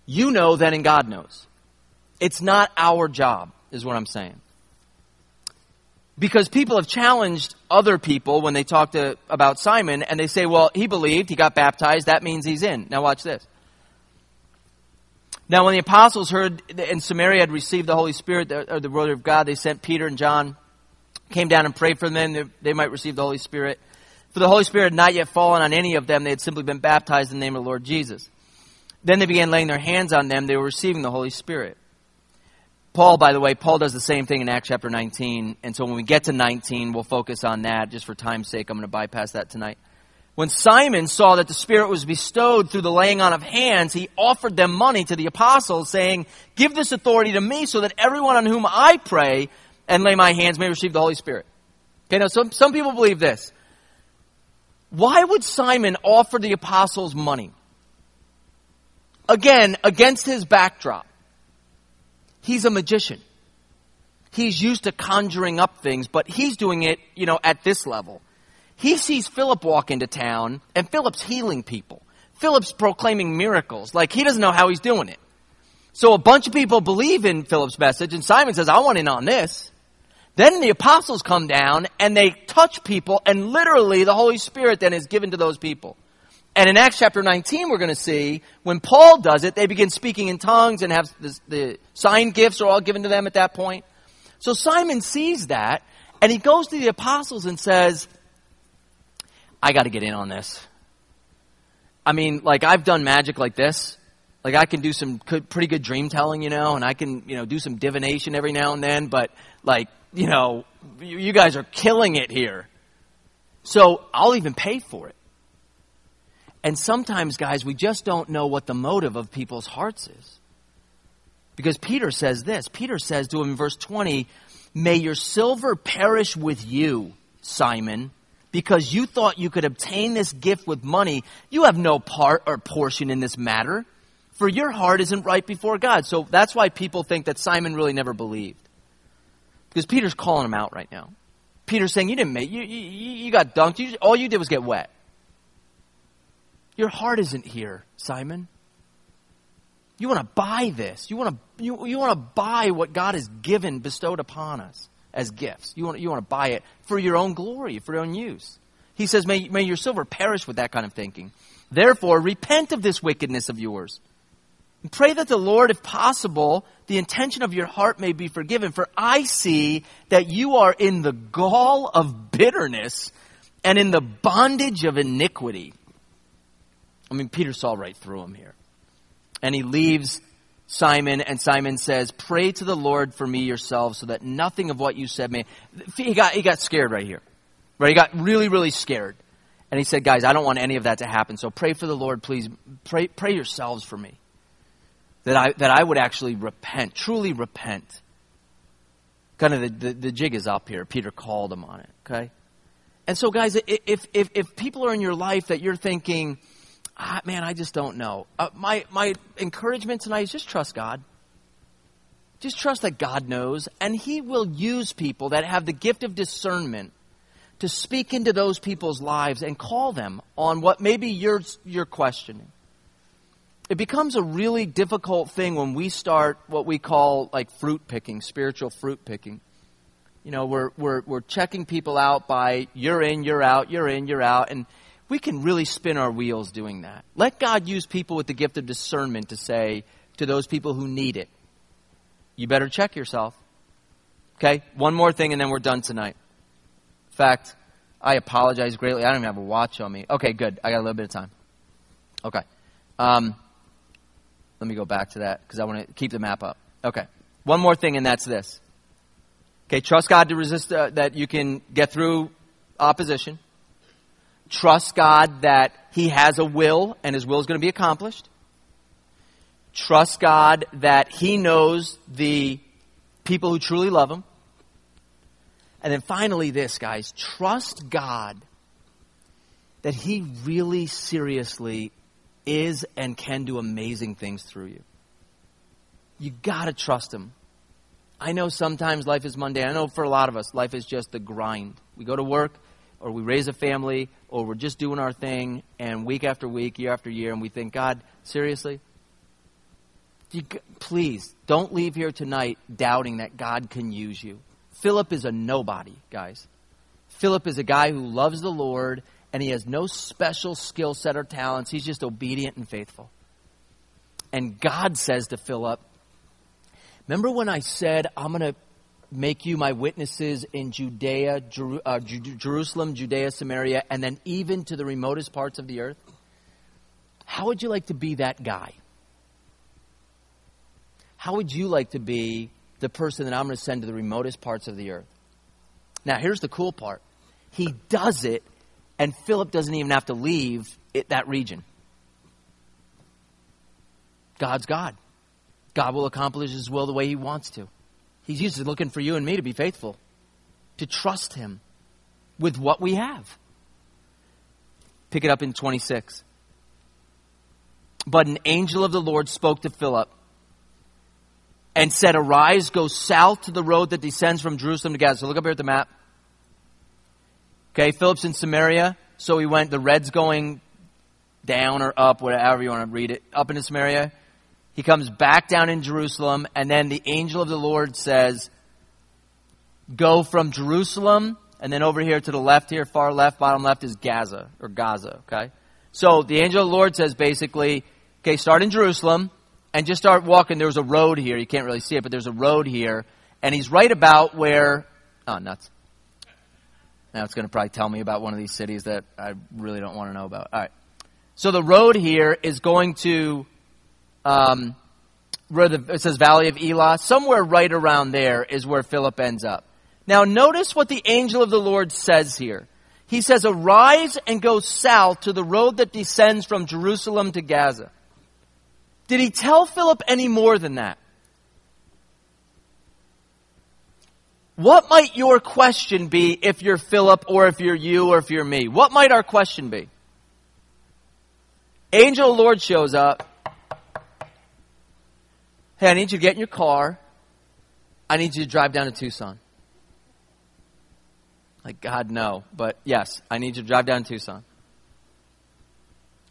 You know then and God knows. It's not our job, is what I'm saying. Because people have challenged other people when they talk to, about Simon and they say, well, he believed, he got baptized, that means he's in. Now watch this. Now, when the apostles heard that in Samaria had received the Holy Spirit, or the word of God, they sent Peter and John, came down and prayed for them, they might receive the Holy Spirit. For the Holy Spirit had not yet fallen on any of them, they had simply been baptized in the name of the Lord Jesus. Then they began laying their hands on them, they were receiving the Holy Spirit. Paul, by the way, Paul does the same thing in Acts chapter 19, and so when we get to 19, we'll focus on that. Just for time's sake, I'm going to bypass that tonight. When Simon saw that the Spirit was bestowed through the laying on of hands, he offered them money to the apostles, saying, Give this authority to me so that everyone on whom I pray and lay my hands may receive the Holy Spirit. Okay, now some, some people believe this. Why would Simon offer the apostles money? Again, against his backdrop. He's a magician. He's used to conjuring up things, but he's doing it, you know, at this level. He sees Philip walk into town, and Philip's healing people. Philip's proclaiming miracles. Like, he doesn't know how he's doing it. So a bunch of people believe in Philip's message, and Simon says, I want in on this. Then the apostles come down, and they touch people, and literally the Holy Spirit then is given to those people. And in Acts chapter 19, we're going to see when Paul does it, they begin speaking in tongues and have this, the sign gifts are all given to them at that point. So Simon sees that, and he goes to the apostles and says, I got to get in on this. I mean, like I've done magic like this. Like I can do some good, pretty good dream telling, you know, and I can, you know, do some divination every now and then, but like, you know, you, you guys are killing it here. So I'll even pay for it. And sometimes, guys, we just don't know what the motive of people's hearts is. Because Peter says this. Peter says to him in verse 20, May your silver perish with you, Simon, because you thought you could obtain this gift with money, you have no part or portion in this matter, for your heart isn't right before God. So that's why people think that Simon really never believed. Because Peter's calling him out right now. Peter's saying, You didn't make, you, you, you got dunked. You, all you did was get wet. Your heart isn't here, Simon. You want to buy this. You want to, you, you want to buy what God has given, bestowed upon us as gifts. You want, you want to buy it for your own glory, for your own use. He says, may, may your silver perish with that kind of thinking. Therefore, repent of this wickedness of yours. And pray that the Lord, if possible, the intention of your heart may be forgiven. For I see that you are in the gall of bitterness and in the bondage of iniquity. I mean, Peter saw right through him here. And he leaves Simon, and Simon says, Pray to the Lord for me yourselves so that nothing of what you said may. He got, he got scared right here. Right? He got really, really scared. And he said, Guys, I don't want any of that to happen. So pray for the Lord, please. Pray, pray yourselves for me. That I, that I would actually repent, truly repent. Kind of the, the, the jig is up here. Peter called him on it. Okay? And so, guys, if, if, if people are in your life that you're thinking, ah, man, I just don't know. Uh, my, my encouragement tonight is just trust God. Just trust that God knows, and He will use people that have the gift of discernment to speak into those people's lives and call them on what maybe you're, you're questioning. It becomes a really difficult thing when we start what we call like fruit picking, spiritual fruit picking. You know, we're, we're, we're checking people out by you're in, you're out, you're in, you're out, and we can really spin our wheels doing that. Let God use people with the gift of discernment to say to those people who need it, you better check yourself. Okay? One more thing and then we're done tonight. In fact, I apologize greatly. I don't even have a watch on me. Okay, good. I got a little bit of time. Okay. Um, let me go back to that because I want to keep the map up. Okay. One more thing, and that's this. Okay, trust God to resist, uh, that you can get through opposition. Trust God that He has a will and His will is going to be accomplished. Trust God that He knows the people who truly love Him. And then finally, this, guys trust God that He really seriously is and can do amazing things through you. You gotta trust Him. I know sometimes life is mundane. I know for a lot of us, life is just the grind. We go to work, or we raise a family, or we're just doing our thing, and week after week, year after year, and we think, God, seriously? You, please, don't leave here tonight doubting that God can use you. Philip is a nobody, guys. Philip is a guy who loves the Lord and he has no special skill set or talents. He's just obedient and faithful. And God says to Philip, Remember when I said, I'm going to make you my witnesses in Judea, Jer- uh, Jer- Jerusalem, Judea, Samaria, and then even to the remotest parts of the earth? How would you like to be that guy? How would you like to be the person that I'm going to send to the remotest parts of the earth? Now, here's the cool part. He does it and Philip doesn't even have to leave it, that region. God's God. God will accomplish His will the way He wants to. He's just looking for you and me to be faithful, to trust Him with what we have. Pick it up in 26. But an angel of the Lord spoke to Philip and said, Arise, go south to the road that descends from Jerusalem to Gaza. So look up here at the map. Okay, Philip's in Samaria, so he went, the red's going down or up, whatever you want to read it, up into Samaria. He comes back down in Jerusalem, and then the angel of the Lord says, Go from Jerusalem, and then over here to the left here, far left, bottom left is Gaza, or Gaza, okay? So the angel of the Lord says basically, okay, start in Jerusalem, and just start walking. There's a road here. You can't really see it, but there's a road here. And he's right about where, oh, nuts. Now it's going to probably tell me about one of these cities that I really don't want to know about. All right. So the road here is going to, um, where the, it says Valley of Elah. Somewhere right around there is where Philip ends up. Now notice what the angel of the Lord says here. He says, arise and go south to the road that descends from Jerusalem to Gaza. Did he tell Philip any more than that? What might your question be if you're Philip or if you're you or if you're me? What might our question be? Angel Lord shows up. Hey, I need you to get in your car. I need you to drive down to Tucson. Like, God, no. But yes, I need you to drive down to Tucson.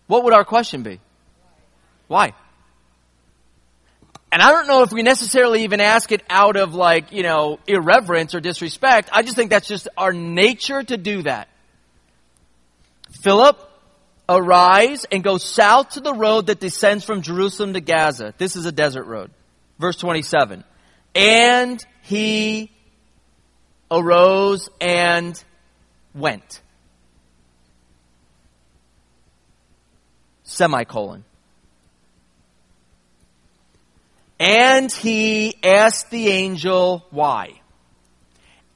What would our question be? Why? And I don't know if we necessarily even ask it out of like, you know, irreverence or disrespect. I just think that's just our nature to do that. Philip, arise and go south to the road that descends from Jerusalem to Gaza. This is a desert road. Verse 27. And he arose and went. Semicolon. And he asked the angel why.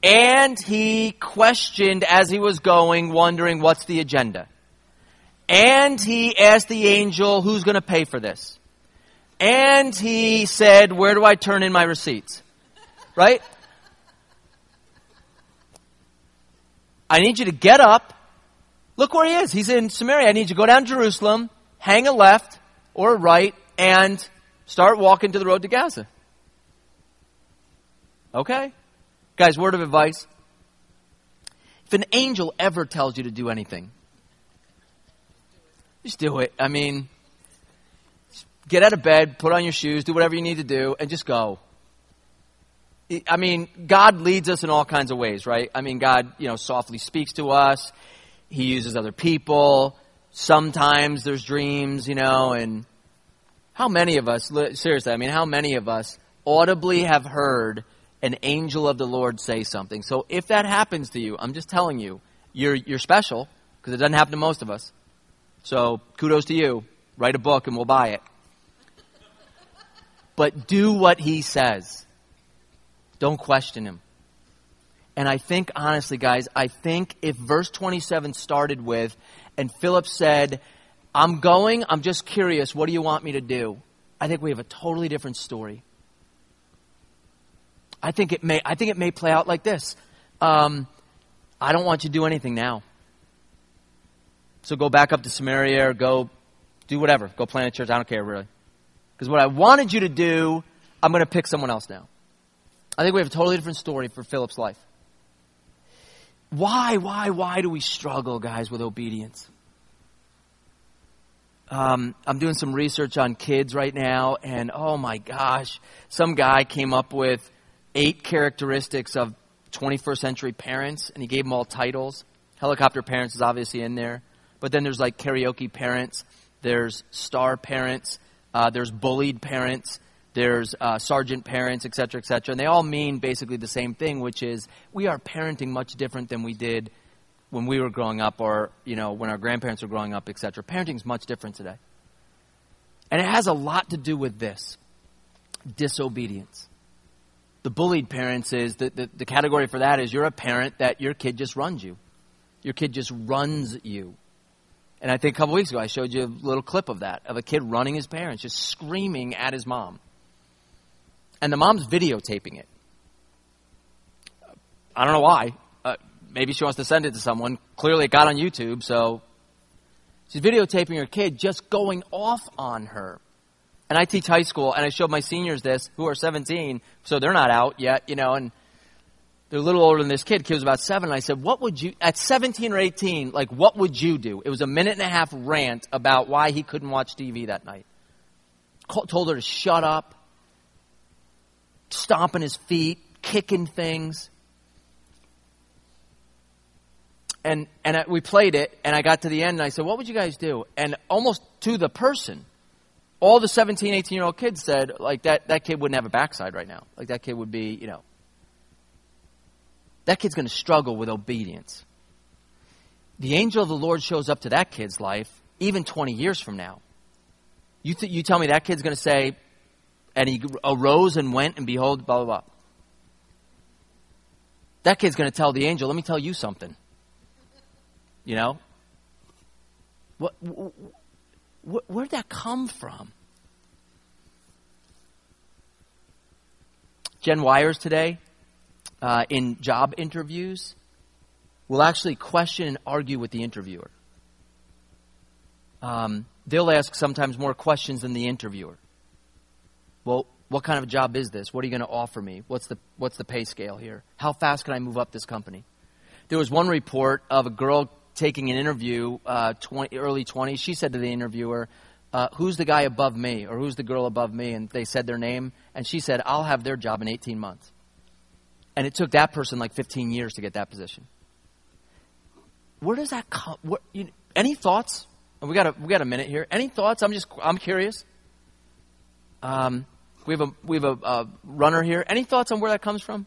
And he questioned as he was going, wondering what's the agenda. And he asked the angel, who's going to pay for this? And he said, where do I turn in my receipts? Right? I need you to get up. Look where he is. He's in Samaria. I need you to go down Jerusalem, hang a left or a right, and Start walking to the road to Gaza. Okay? Guys, word of advice. If an angel ever tells you to do anything, just do it. I mean, get out of bed, put on your shoes, do whatever you need to do, and just go. I mean, God leads us in all kinds of ways, right? I mean, God, you know, softly speaks to us. He uses other people. Sometimes there's dreams, you know, and how many of us, seriously, I mean, how many of us audibly have heard an angel of the Lord say something. So if that happens to you, I'm just telling you, you're, you're special because it doesn't happen to most of us. So kudos to you. Write a book and we'll buy it. But do what he says. Don't question him. And I think, honestly, guys, I think if verse 27 started with, and Philip said, I'm going, I'm just curious, what do you want me to do? I think we have a totally different story. I think it may, I think it may play out like this. Um, I don't want you to do anything now. So go back up to Samaria or go do whatever. Go plant a church. I don't care really. Because what I wanted you to do, I'm going to pick someone else now. I think we have a totally different story for Philip's life. Why, why, why do we struggle, guys, with obedience? Um, I'm doing some research on kids right now, and oh my gosh, some guy came up with eight characteristics of 21st century parents, and he gave them all titles. Helicopter parents is obviously in there, but then there's like karaoke parents, there's star parents, uh, there's bullied parents, there's uh, sergeant parents, et cetera, et cetera. And they all mean basically the same thing, which is we are parenting much different than we did when we were growing up or, you know, when our grandparents were growing up, et cetera. Parenting is much different today. And it has a lot to do with this disobedience. The bullied parents is the, the, the category for that is you're a parent that your kid just runs you. Your kid just runs you. And I think a couple weeks ago I showed you a little clip of that, of a kid running his parents, just screaming at his mom and the mom's videotaping it. I don't know why. Uh, maybe she wants to send it to someone. Clearly, it got on YouTube, so she's videotaping her kid just going off on her. And I teach high school, and I showed my seniors this, who are 17, so they're not out yet, you know, and they're a little older than this kid. Kid was about seven. And I said, "What would you at 17 or 18? Like, what would you do?" It was a minute and a half rant about why he couldn't watch TV that night. Told her to shut up stomping his feet, kicking things. And, and I, we played it, and I got to the end, and I said, What would you guys do? And almost to the person, all the 17, 18 year old kids said, like, that, that kid wouldn't have a backside right now. Like, that kid would be, you know, that kid's going to struggle with obedience. The angel of the Lord shows up to that kid's life even 20 years from now. You, th- you tell me that kid's going to say, and he arose and went, and behold, blah, blah, blah. That kid's going to tell the angel, let me tell you something. You know? What, where'd that come from? Jen Wires today, uh, in job interviews, will actually question and argue with the interviewer. Um, they'll ask sometimes more questions than the interviewer. Well, what kind of a job is this? What are you going to offer me? What's the, what's the pay scale here? How fast can I move up this company? There was one report of a girl taking an interview, uh, 20, early 20s. She said to the interviewer, uh, Who's the guy above me? Or who's the girl above me? And they said their name. And she said, I'll have their job in 18 months. And it took that person like 15 years to get that position. Where does that come? What, you, any thoughts? We got a we got a minute here. Any thoughts? I'm just I'm curious. Um, we have a we have a, a runner here. Any thoughts on where that comes from?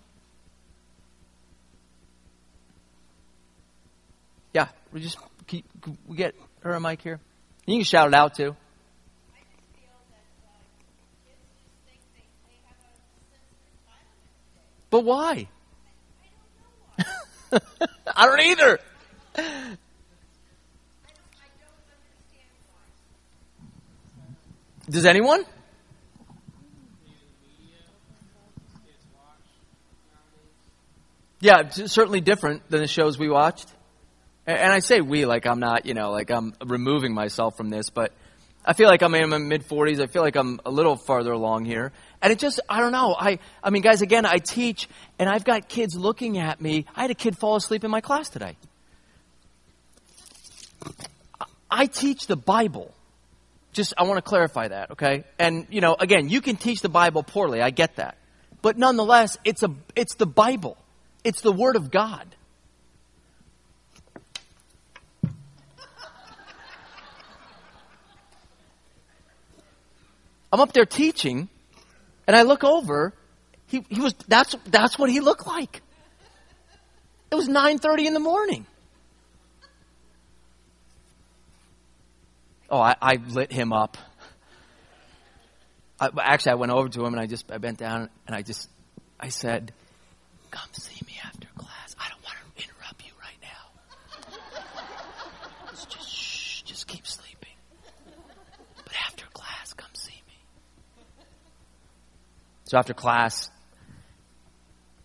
Yeah, we just keep, we get her a mic here. You can shout it out too. But why? I don't either. Does anyone? Yeah, certainly different than the shows we watched. And I say we like I'm not, you know, like I'm removing myself from this, but I feel like I'm in my mid 40s. I feel like I'm a little farther along here. And it just, I don't know. I, I mean, guys, again, I teach and I've got kids looking at me. I had a kid fall asleep in my class today. I teach the Bible. Just, I want to clarify that, okay? And, you know, again, you can teach the Bible poorly. I get that. But nonetheless, it's a, it's the Bible. It's the Word of God. I'm up there teaching, And I look over, he, he was, that's, that's what he looked like. It was 9.30 in the morning. Oh, I, I lit him up. I, actually, I went over to him and I just, I bent down and I just, I said, come see me after class. I don't want to interrupt you right now. just, shh, just keep sleeping. But after class, come see me. So after class,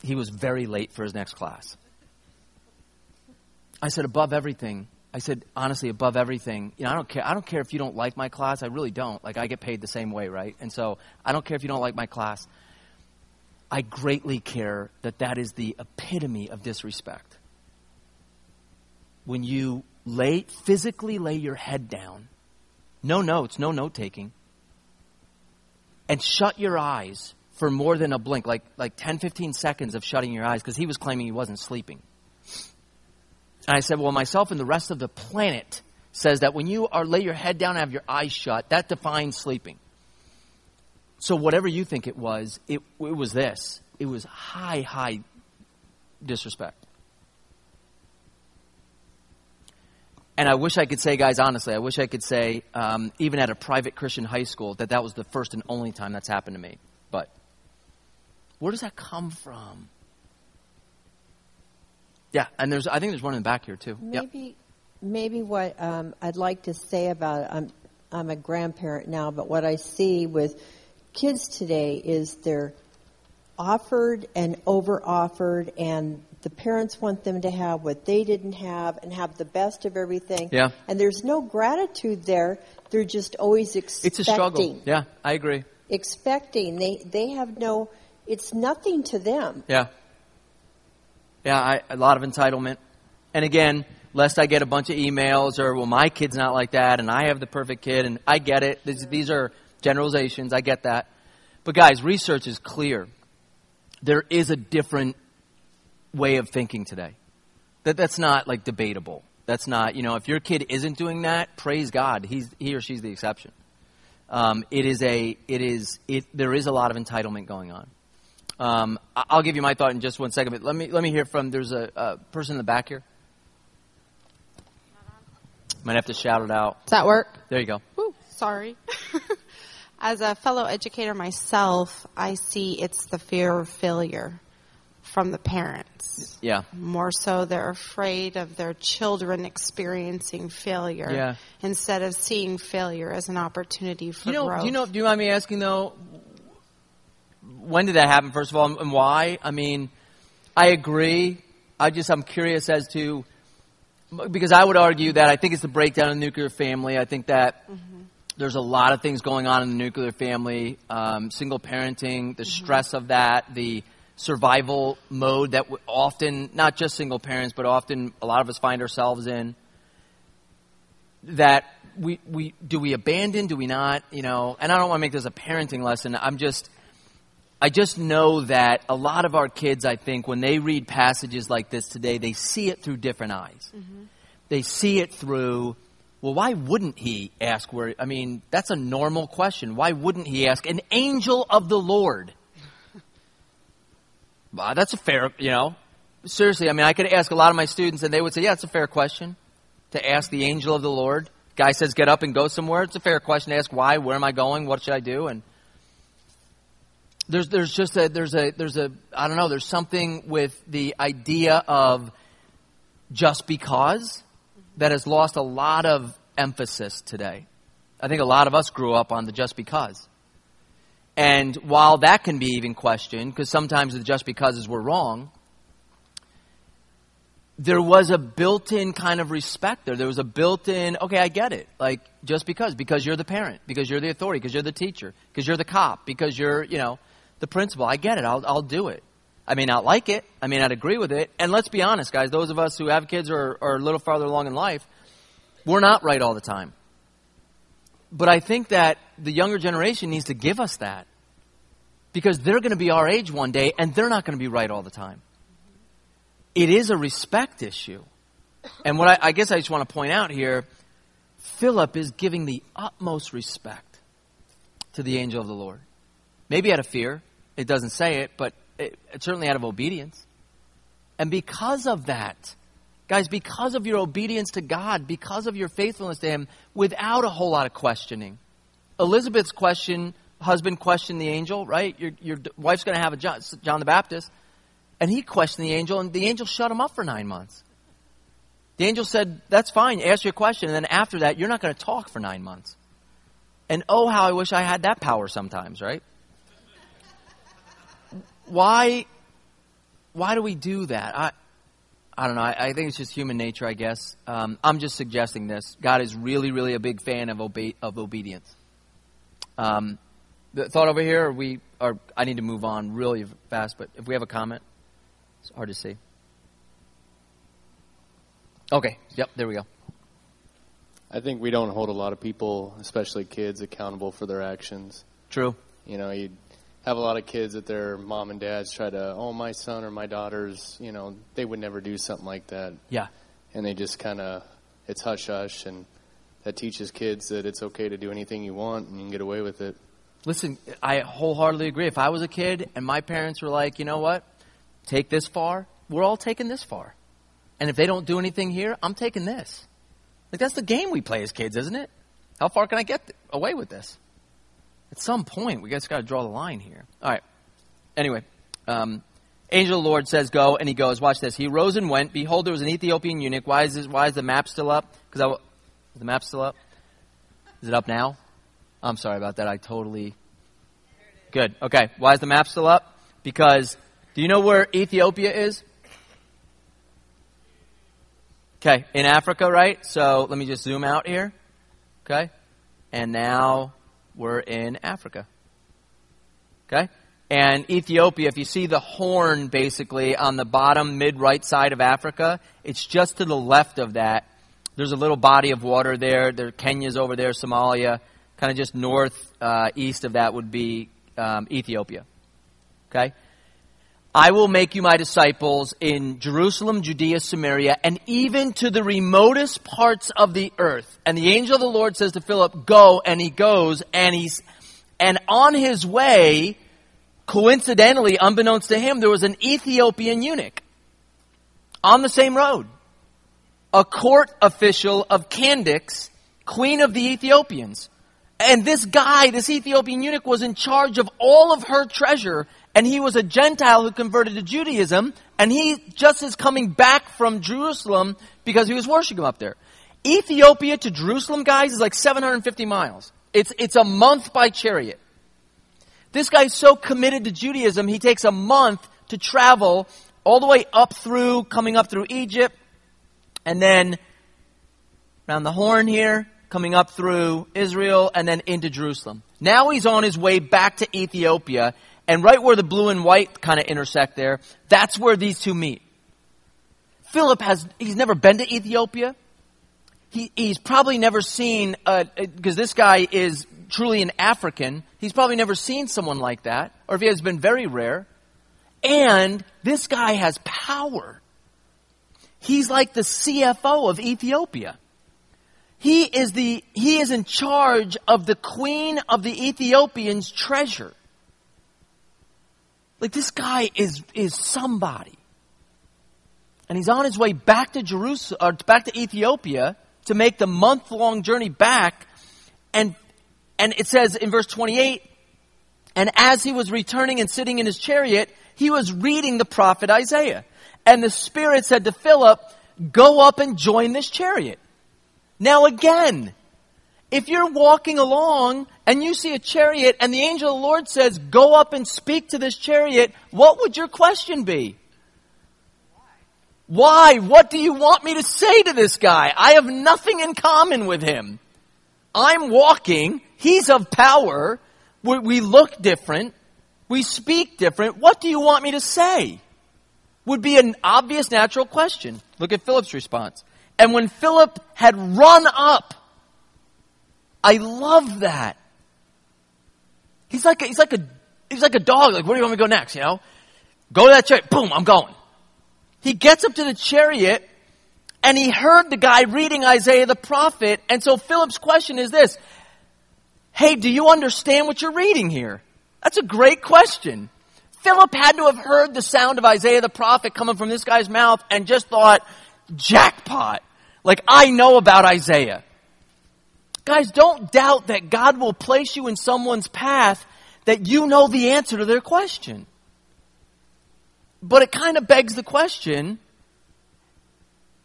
he was very late for his next class. I said, above everything, I said, honestly, above everything, you know, I don't care. I don't care if you don't like my class. I really don't. Like, I get paid the same way, right? And so, I don't care if you don't like my class. I greatly care that that is the epitome of disrespect. When you lay, physically lay your head down, no notes, no note taking, and shut your eyes for more than a blink, like, like 10, 15 seconds of shutting your eyes, because he was claiming he wasn't sleeping. And I said, well, myself and the rest of the planet says that when you are lay your head down and have your eyes shut, that defines sleeping. So whatever you think it was, it, it was this. It was high, high disrespect. And I wish I could say, guys, honestly, I wish I could say, um, even at a private Christian high school, that that was the first and only time that's happened to me. But where does that come from? Yeah, and there's I think there's one in the back here too. Maybe, yep. maybe what um, I'd like to say about it, I'm I'm a grandparent now, but what I see with kids today is they're offered and over offered, and the parents want them to have what they didn't have and have the best of everything. Yeah. And there's no gratitude there. They're just always expecting. It's a struggle. Yeah, I agree. Expecting. They they have no. It's nothing to them. Yeah. Yeah, I, a lot of entitlement. And again, lest I get a bunch of emails or, well, my kid's not like that and I have the perfect kid and I get it. These, these are generalizations. I get that. But guys, research is clear. There is a different way of thinking today. That, that's not like debatable. That's not, you know, if your kid isn't doing that, praise God. He's, he or she's the exception. Um, it is a, it is, it, there is a lot of entitlement going on. Um, I'll give you my thought in just one second, but let me let me hear from. There's a, a person in the back here. Might have to shout it out. Does that work? There you go. Woo, sorry. As a fellow educator myself, I see it's the fear of failure from the parents. Yeah. More so, they're afraid of their children experiencing failure yeah. instead of seeing failure as an opportunity for you know, growth. Do you know? Do you mind me asking though? When did that happen, first of all, and why? I mean, I agree. I just, I'm curious as to, because I would argue that I think it's the breakdown of the nuclear family. I think that mm-hmm. there's a lot of things going on in the nuclear family, um, single parenting, the mm-hmm. stress of that, the survival mode that often, not just single parents, but often a lot of us find ourselves in. That we, we, do we abandon? Do we not? You know, and I don't want to make this a parenting lesson. I'm just, I just know that a lot of our kids, I think, when they read passages like this today, they see it through different eyes. Mm-hmm. They see it through, well, why wouldn't he ask where? I mean, that's a normal question. Why wouldn't he ask an angel of the Lord? well, that's a fair, you know. Seriously, I mean, I could ask a lot of my students, and they would say, yeah, it's a fair question to ask the angel of the Lord. Guy says, get up and go somewhere. It's a fair question to ask why, where am I going, what should I do? And there's there's just a there's a there's a I don't know there's something with the idea of just because that has lost a lot of emphasis today. I think a lot of us grew up on the just because. And while that can be even questioned, because sometimes the just becauses were wrong, there was a built in kind of respect there. There was a built in, okay, I get it. Like, just because. Because you're the parent. Because you're the authority. Because you're the teacher. Because you're the cop. Because you're, you know the principle. I get it. I'll, I'll do it. I may not like it. I may not agree with it. And let's be honest, guys, those of us who have kids or are a little farther along in life, we're not right all the time. But I think that the younger generation needs to give us that. Because they're going to be our age one day and they're not going to be right all the time. It is a respect issue. And what I, I guess I just want to point out here Philip is giving the utmost respect to the angel of the Lord Maybe out of fear. It doesn't say it, but it, it certainly out of obedience. And because of that, guys, because of your obedience to God, because of your faithfulness to Him, without a whole lot of questioning, Elizabeth's question, husband questioned the angel, right? Your, your wife's going to have a John, John the Baptist. And he questioned the angel, and the angel shut him up for nine months. The angel said, That's fine, ask your question, and then after that, you're not going to talk for nine months. And oh, how I wish I had that power sometimes, right? Why, why do we do that? I, I don't know. I, I think it's just human nature, I guess. Um, I'm just suggesting this. God is really, really a big fan of, obe- of obedience. Um, the thought over here, or we, or I need to move on really fast, but if we have a comment. It's hard to see. Okay, yep, there we go. I think we don't hold a lot of people, especially kids, accountable for their actions. True. You know, you have a lot of kids that their mom and dads try to, oh, my son or my daughter's, you know, they would never do something like that. Yeah. And they just kind of, it's hush hush, and that teaches kids that it's okay to do anything you want and you can get away with it. Listen, I wholeheartedly agree. If I was a kid and my parents were like, you know what, take this far, we're all taking this far. And if they don't do anything here, I'm taking this. Like that's the game we play as kids, isn't it? How far can I get away with this? At some point, we just got to draw the line here. All right. Anyway, um, angel of the Lord says, "Go," and he goes. Watch this. He rose and went. Behold, there was an Ethiopian eunuch. Why is this, why is the map still up? Because is the map still up? Is it up now? I'm sorry about that. I totally. Good. Okay. Why is the map still up? Because do you know where Ethiopia is? Okay, in Africa, right? So let me just zoom out here. Okay? And now we're in Africa. Okay? And Ethiopia, if you see the horn basically on the bottom mid right side of Africa, it's just to the left of that. There's a little body of water there. There, Kenya's over there, Somalia. Kind of just north uh, east of that would be um, Ethiopia. Okay? I will make you my disciples in Jerusalem, Judea, Samaria, and even to the remotest parts of the earth. And the angel of the Lord says to Philip, go, and he goes, and he's, and on his way, coincidentally, unbeknownst to him, there was an Ethiopian eunuch on the same road. A court official of Candace, queen of the Ethiopians. And this guy, this Ethiopian eunuch, was in charge of all of her treasure and he was a Gentile who converted to Judaism, and he just is coming back from Jerusalem because he was worshiping up there. Ethiopia to Jerusalem, guys, is like 750 miles. It's, it's a month by chariot. This guy's so committed to Judaism, he takes a month to travel all the way up through, coming up through Egypt, and then around the horn here, coming up through Israel, and then into Jerusalem. Now he's on his way back to Ethiopia, and right where the blue and white kind of intersect there, that's where these two meet. Philip has, he's never been to Ethiopia. He, he's probably never seen, because uh, this guy is truly an African, he's probably never seen someone like that, or if he has been very rare. And this guy has power. He's like the CFO of Ethiopia. He is the, he is in charge of the queen of the Ethiopians' treasure. Like this guy is, is somebody. And he's on his way back to Jerusalem, or back to Ethiopia to make the month long journey back. And, and it says in verse 28, and as he was returning and sitting in his chariot, he was reading the prophet Isaiah. And the Spirit said to Philip, go up and join this chariot. Now again, if you're walking along and you see a chariot and the angel of the Lord says, go up and speak to this chariot, what would your question be? Why? What do you want me to say to this guy? I have nothing in common with him. I'm walking. He's of power. We, we look different. We speak different. What do you want me to say? Would be an obvious natural question. Look at Philip's response. And when Philip had run up, I love that. He's like a, he's like a he's like a dog. Like, where do you want me to go next? You know, go to that chariot. Boom, I'm going. He gets up to the chariot, and he heard the guy reading Isaiah the prophet. And so Philip's question is this: Hey, do you understand what you're reading here? That's a great question. Philip had to have heard the sound of Isaiah the prophet coming from this guy's mouth and just thought, jackpot. Like, I know about Isaiah. Guys, don't doubt that God will place you in someone's path that you know the answer to their question. But it kind of begs the question,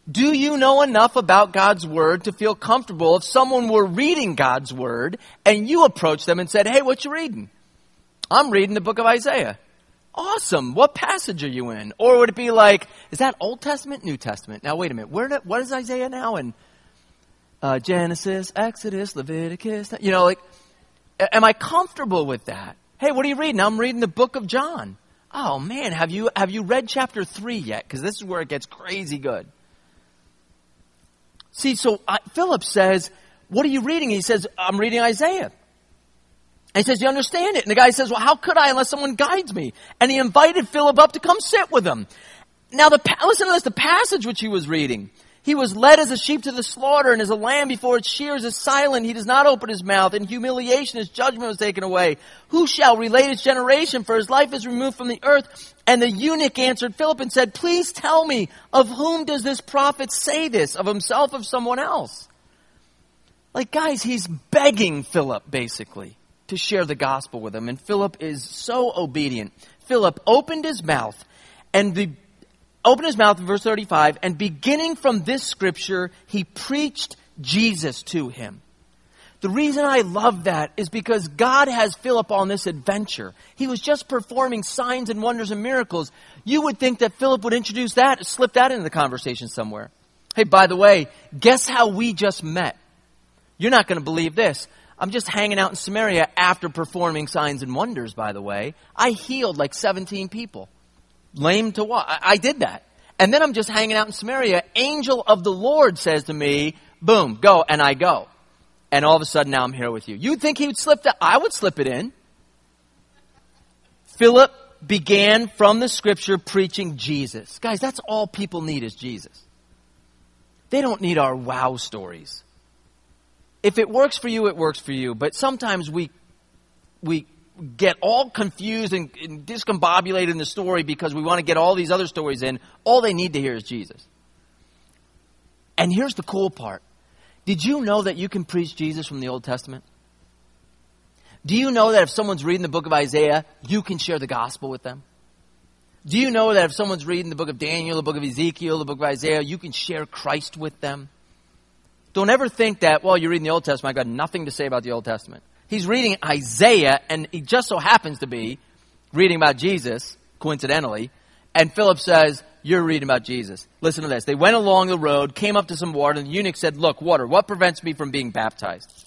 do you know enough about God's Word to feel comfortable if someone were reading God's Word and you approached them and said, hey, what you reading? I'm reading the book of Isaiah. Awesome. What passage are you in? Or would it be like, is that Old Testament, New Testament? Now wait a minute. Where, what is Isaiah now? In uh, Genesis, Exodus, Leviticus. You know, like, am I comfortable with that? Hey, what are you reading? I'm reading the book of John. Oh man, have you have you read chapter three yet? Because this is where it gets crazy good. See, so uh, Philip says, "What are you reading?" He says, "I'm reading Isaiah." And he says, "You understand it?" And the guy says, "Well, how could I unless someone guides me?" And he invited Philip up to come sit with him. Now, the listen to this: the passage which he was reading. He was led as a sheep to the slaughter, and as a lamb before its shears is silent, he does not open his mouth. In humiliation, his judgment was taken away. Who shall relate his generation? For his life is removed from the earth. And the eunuch answered Philip and said, Please tell me, of whom does this prophet say this? Of himself, of someone else? Like, guys, he's begging Philip, basically, to share the gospel with him. And Philip is so obedient. Philip opened his mouth, and the opened his mouth in verse 35, and beginning from this scripture, he preached Jesus to him. The reason I love that is because God has Philip on this adventure. He was just performing signs and wonders and miracles. You would think that Philip would introduce that, slip that into the conversation somewhere. Hey, by the way, guess how we just met? You're not going to believe this. I'm just hanging out in Samaria after performing signs and wonders, by the way. I healed like 17 people lame to walk. I, I did that. And then I'm just hanging out in Samaria. Angel of the Lord says to me, boom, go, and I go. And all of a sudden now I'm here with you. You'd think he would slip that. I would slip it in. Philip began from the scripture preaching Jesus. Guys, that's all people need is Jesus. They don't need our wow stories. If it works for you, it works for you. But sometimes we, we get all confused and, and discombobulated in the story because we want to get all these other stories in. All they need to hear is Jesus. And here's the cool part. Did you know that you can preach Jesus from the Old Testament? Do you know that if someone's reading the book of Isaiah, you can share the gospel with them? Do you know that if someone's reading the book of Daniel, the book of Ezekiel, the book of Isaiah, you can share Christ with them? Don't ever think that, well, you're reading the Old Testament, I've got nothing to say about the Old Testament. He's reading Isaiah, and he just so happens to be reading about Jesus, coincidentally. And Philip says, You're reading about Jesus. Listen to this. They went along the road, came up to some water, and the eunuch said, Look, water, what prevents me from being baptized?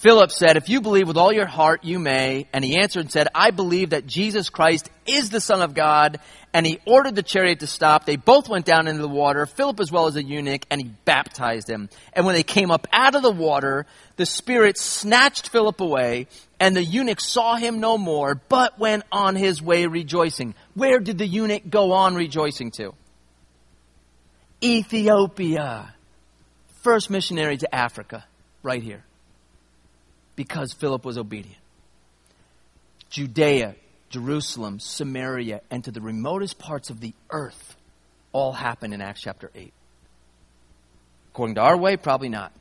Philip said, If you believe with all your heart, you may. And he answered and said, I believe that Jesus Christ is the Son of God. And he ordered the chariot to stop. They both went down into the water, Philip as well as the eunuch, and he baptized him. And when they came up out of the water, the Spirit snatched Philip away, and the eunuch saw him no more, but went on his way rejoicing. Where did the eunuch go on rejoicing to? Ethiopia. First missionary to Africa, right here because Philip was obedient. Judea, Jerusalem, Samaria, and to the remotest parts of the earth all happened in Acts chapter 8. According to our way, probably not.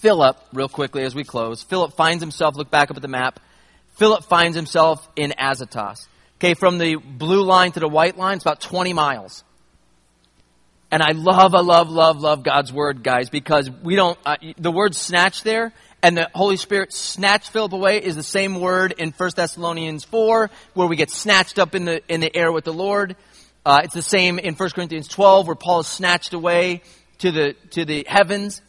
Philip, real quickly as we close, Philip finds himself, look back up at the map, Philip finds himself in Azotus. Okay, from the blue line to the white line, it's about 20 miles. And I love, I love, love, love God's word, guys, because we don't, uh, the word snatch there and the Holy Spirit snatched Philip away is the same word in 1 Thessalonians 4, where we get snatched up in the, in the air with the Lord. Uh, it's the same in 1 Corinthians 12, where Paul is snatched away to the, to the heavens.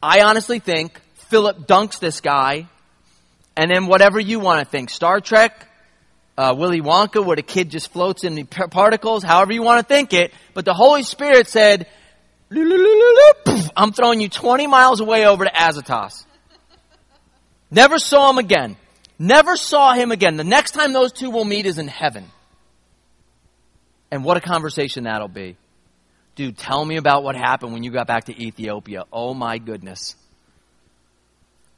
I honestly think Philip dunks this guy, and then whatever you want to think. Star Trek, uh, Willy Wonka, where the kid just floats in the particles, however you want to think it. But the Holy Spirit said, I'm throwing you 20 miles away over to Azotus. Never saw him again. Never saw him again. The next time those two will meet is in heaven. And what a conversation that'll be. Dude, tell me about what happened when you got back to Ethiopia. Oh my goodness.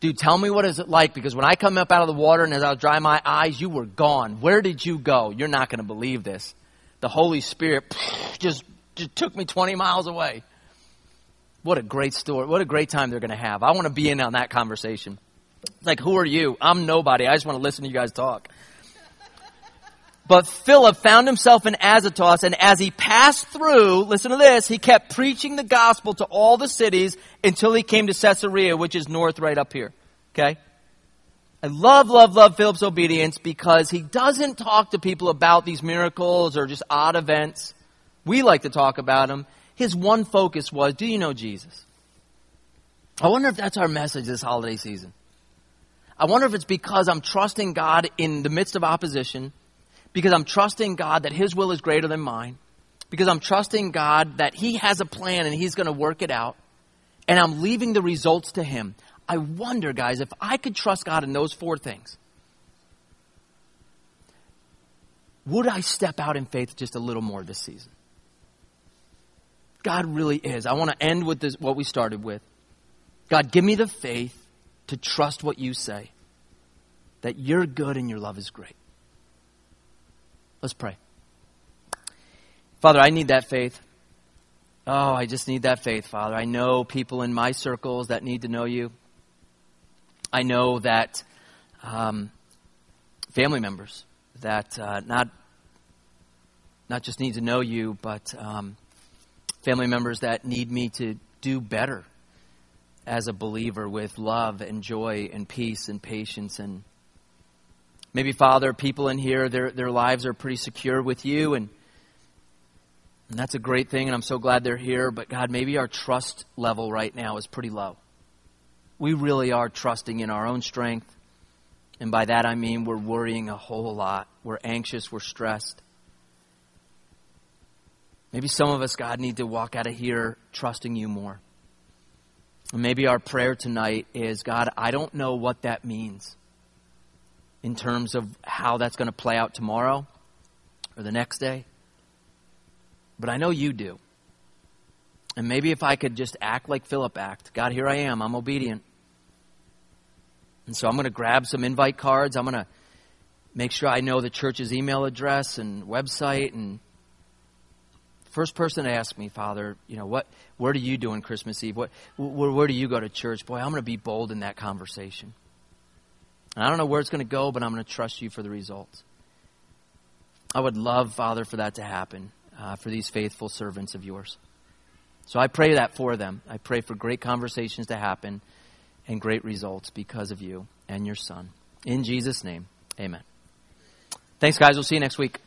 Dude, tell me what is it like because when I come up out of the water and as I dry my eyes, you were gone. Where did you go? You're not going to believe this. The Holy Spirit just, just took me 20 miles away. What a great story. What a great time they're going to have. I want to be in on that conversation. Like, who are you? I'm nobody. I just want to listen to you guys talk. But Philip found himself in Azotus, and as he passed through, listen to this, he kept preaching the gospel to all the cities until he came to Caesarea, which is north right up here. Okay? I love, love, love Philip's obedience because he doesn't talk to people about these miracles or just odd events. We like to talk about them. His one focus was, do you know Jesus? I wonder if that's our message this holiday season. I wonder if it's because I'm trusting God in the midst of opposition because I'm trusting God that His will is greater than mine, because I'm trusting God that He has a plan and He's going to work it out, and I'm leaving the results to Him. I wonder, guys, if I could trust God in those four things, would I step out in faith just a little more this season? God really is. I want to end with this, what we started with. God, give me the faith to trust what you say, that you're good and your love is great. Let's pray. Father, I need that faith. Oh, I just need that faith, Father. I know people in my circles that need to know you. I know that um, family members that uh, not not just need to know you, but um, family members that need me to do better as a believer with love and joy and peace and patience and Maybe, Father, people in here, their, their lives are pretty secure with you, and, and that's a great thing, and I'm so glad they're here. But, God, maybe our trust level right now is pretty low. We really are trusting in our own strength, and by that I mean we're worrying a whole lot. We're anxious, we're stressed. Maybe some of us, God, need to walk out of here trusting you more. Maybe our prayer tonight is God, I don't know what that means in terms of how that's going to play out tomorrow or the next day. But I know you do. And maybe if I could just act like Philip act, God, here I am, I'm obedient. And so I'm going to grab some invite cards. I'm going to make sure I know the church's email address and website and first person to ask me, Father, you know, what, where do you do on Christmas Eve? What, where, where do you go to church? Boy, I'm going to be bold in that conversation. And I don't know where it's going to go, but I'm going to trust you for the results. I would love, Father, for that to happen uh, for these faithful servants of yours. So I pray that for them. I pray for great conversations to happen and great results because of you and your son. In Jesus' name, amen. Thanks, guys. We'll see you next week.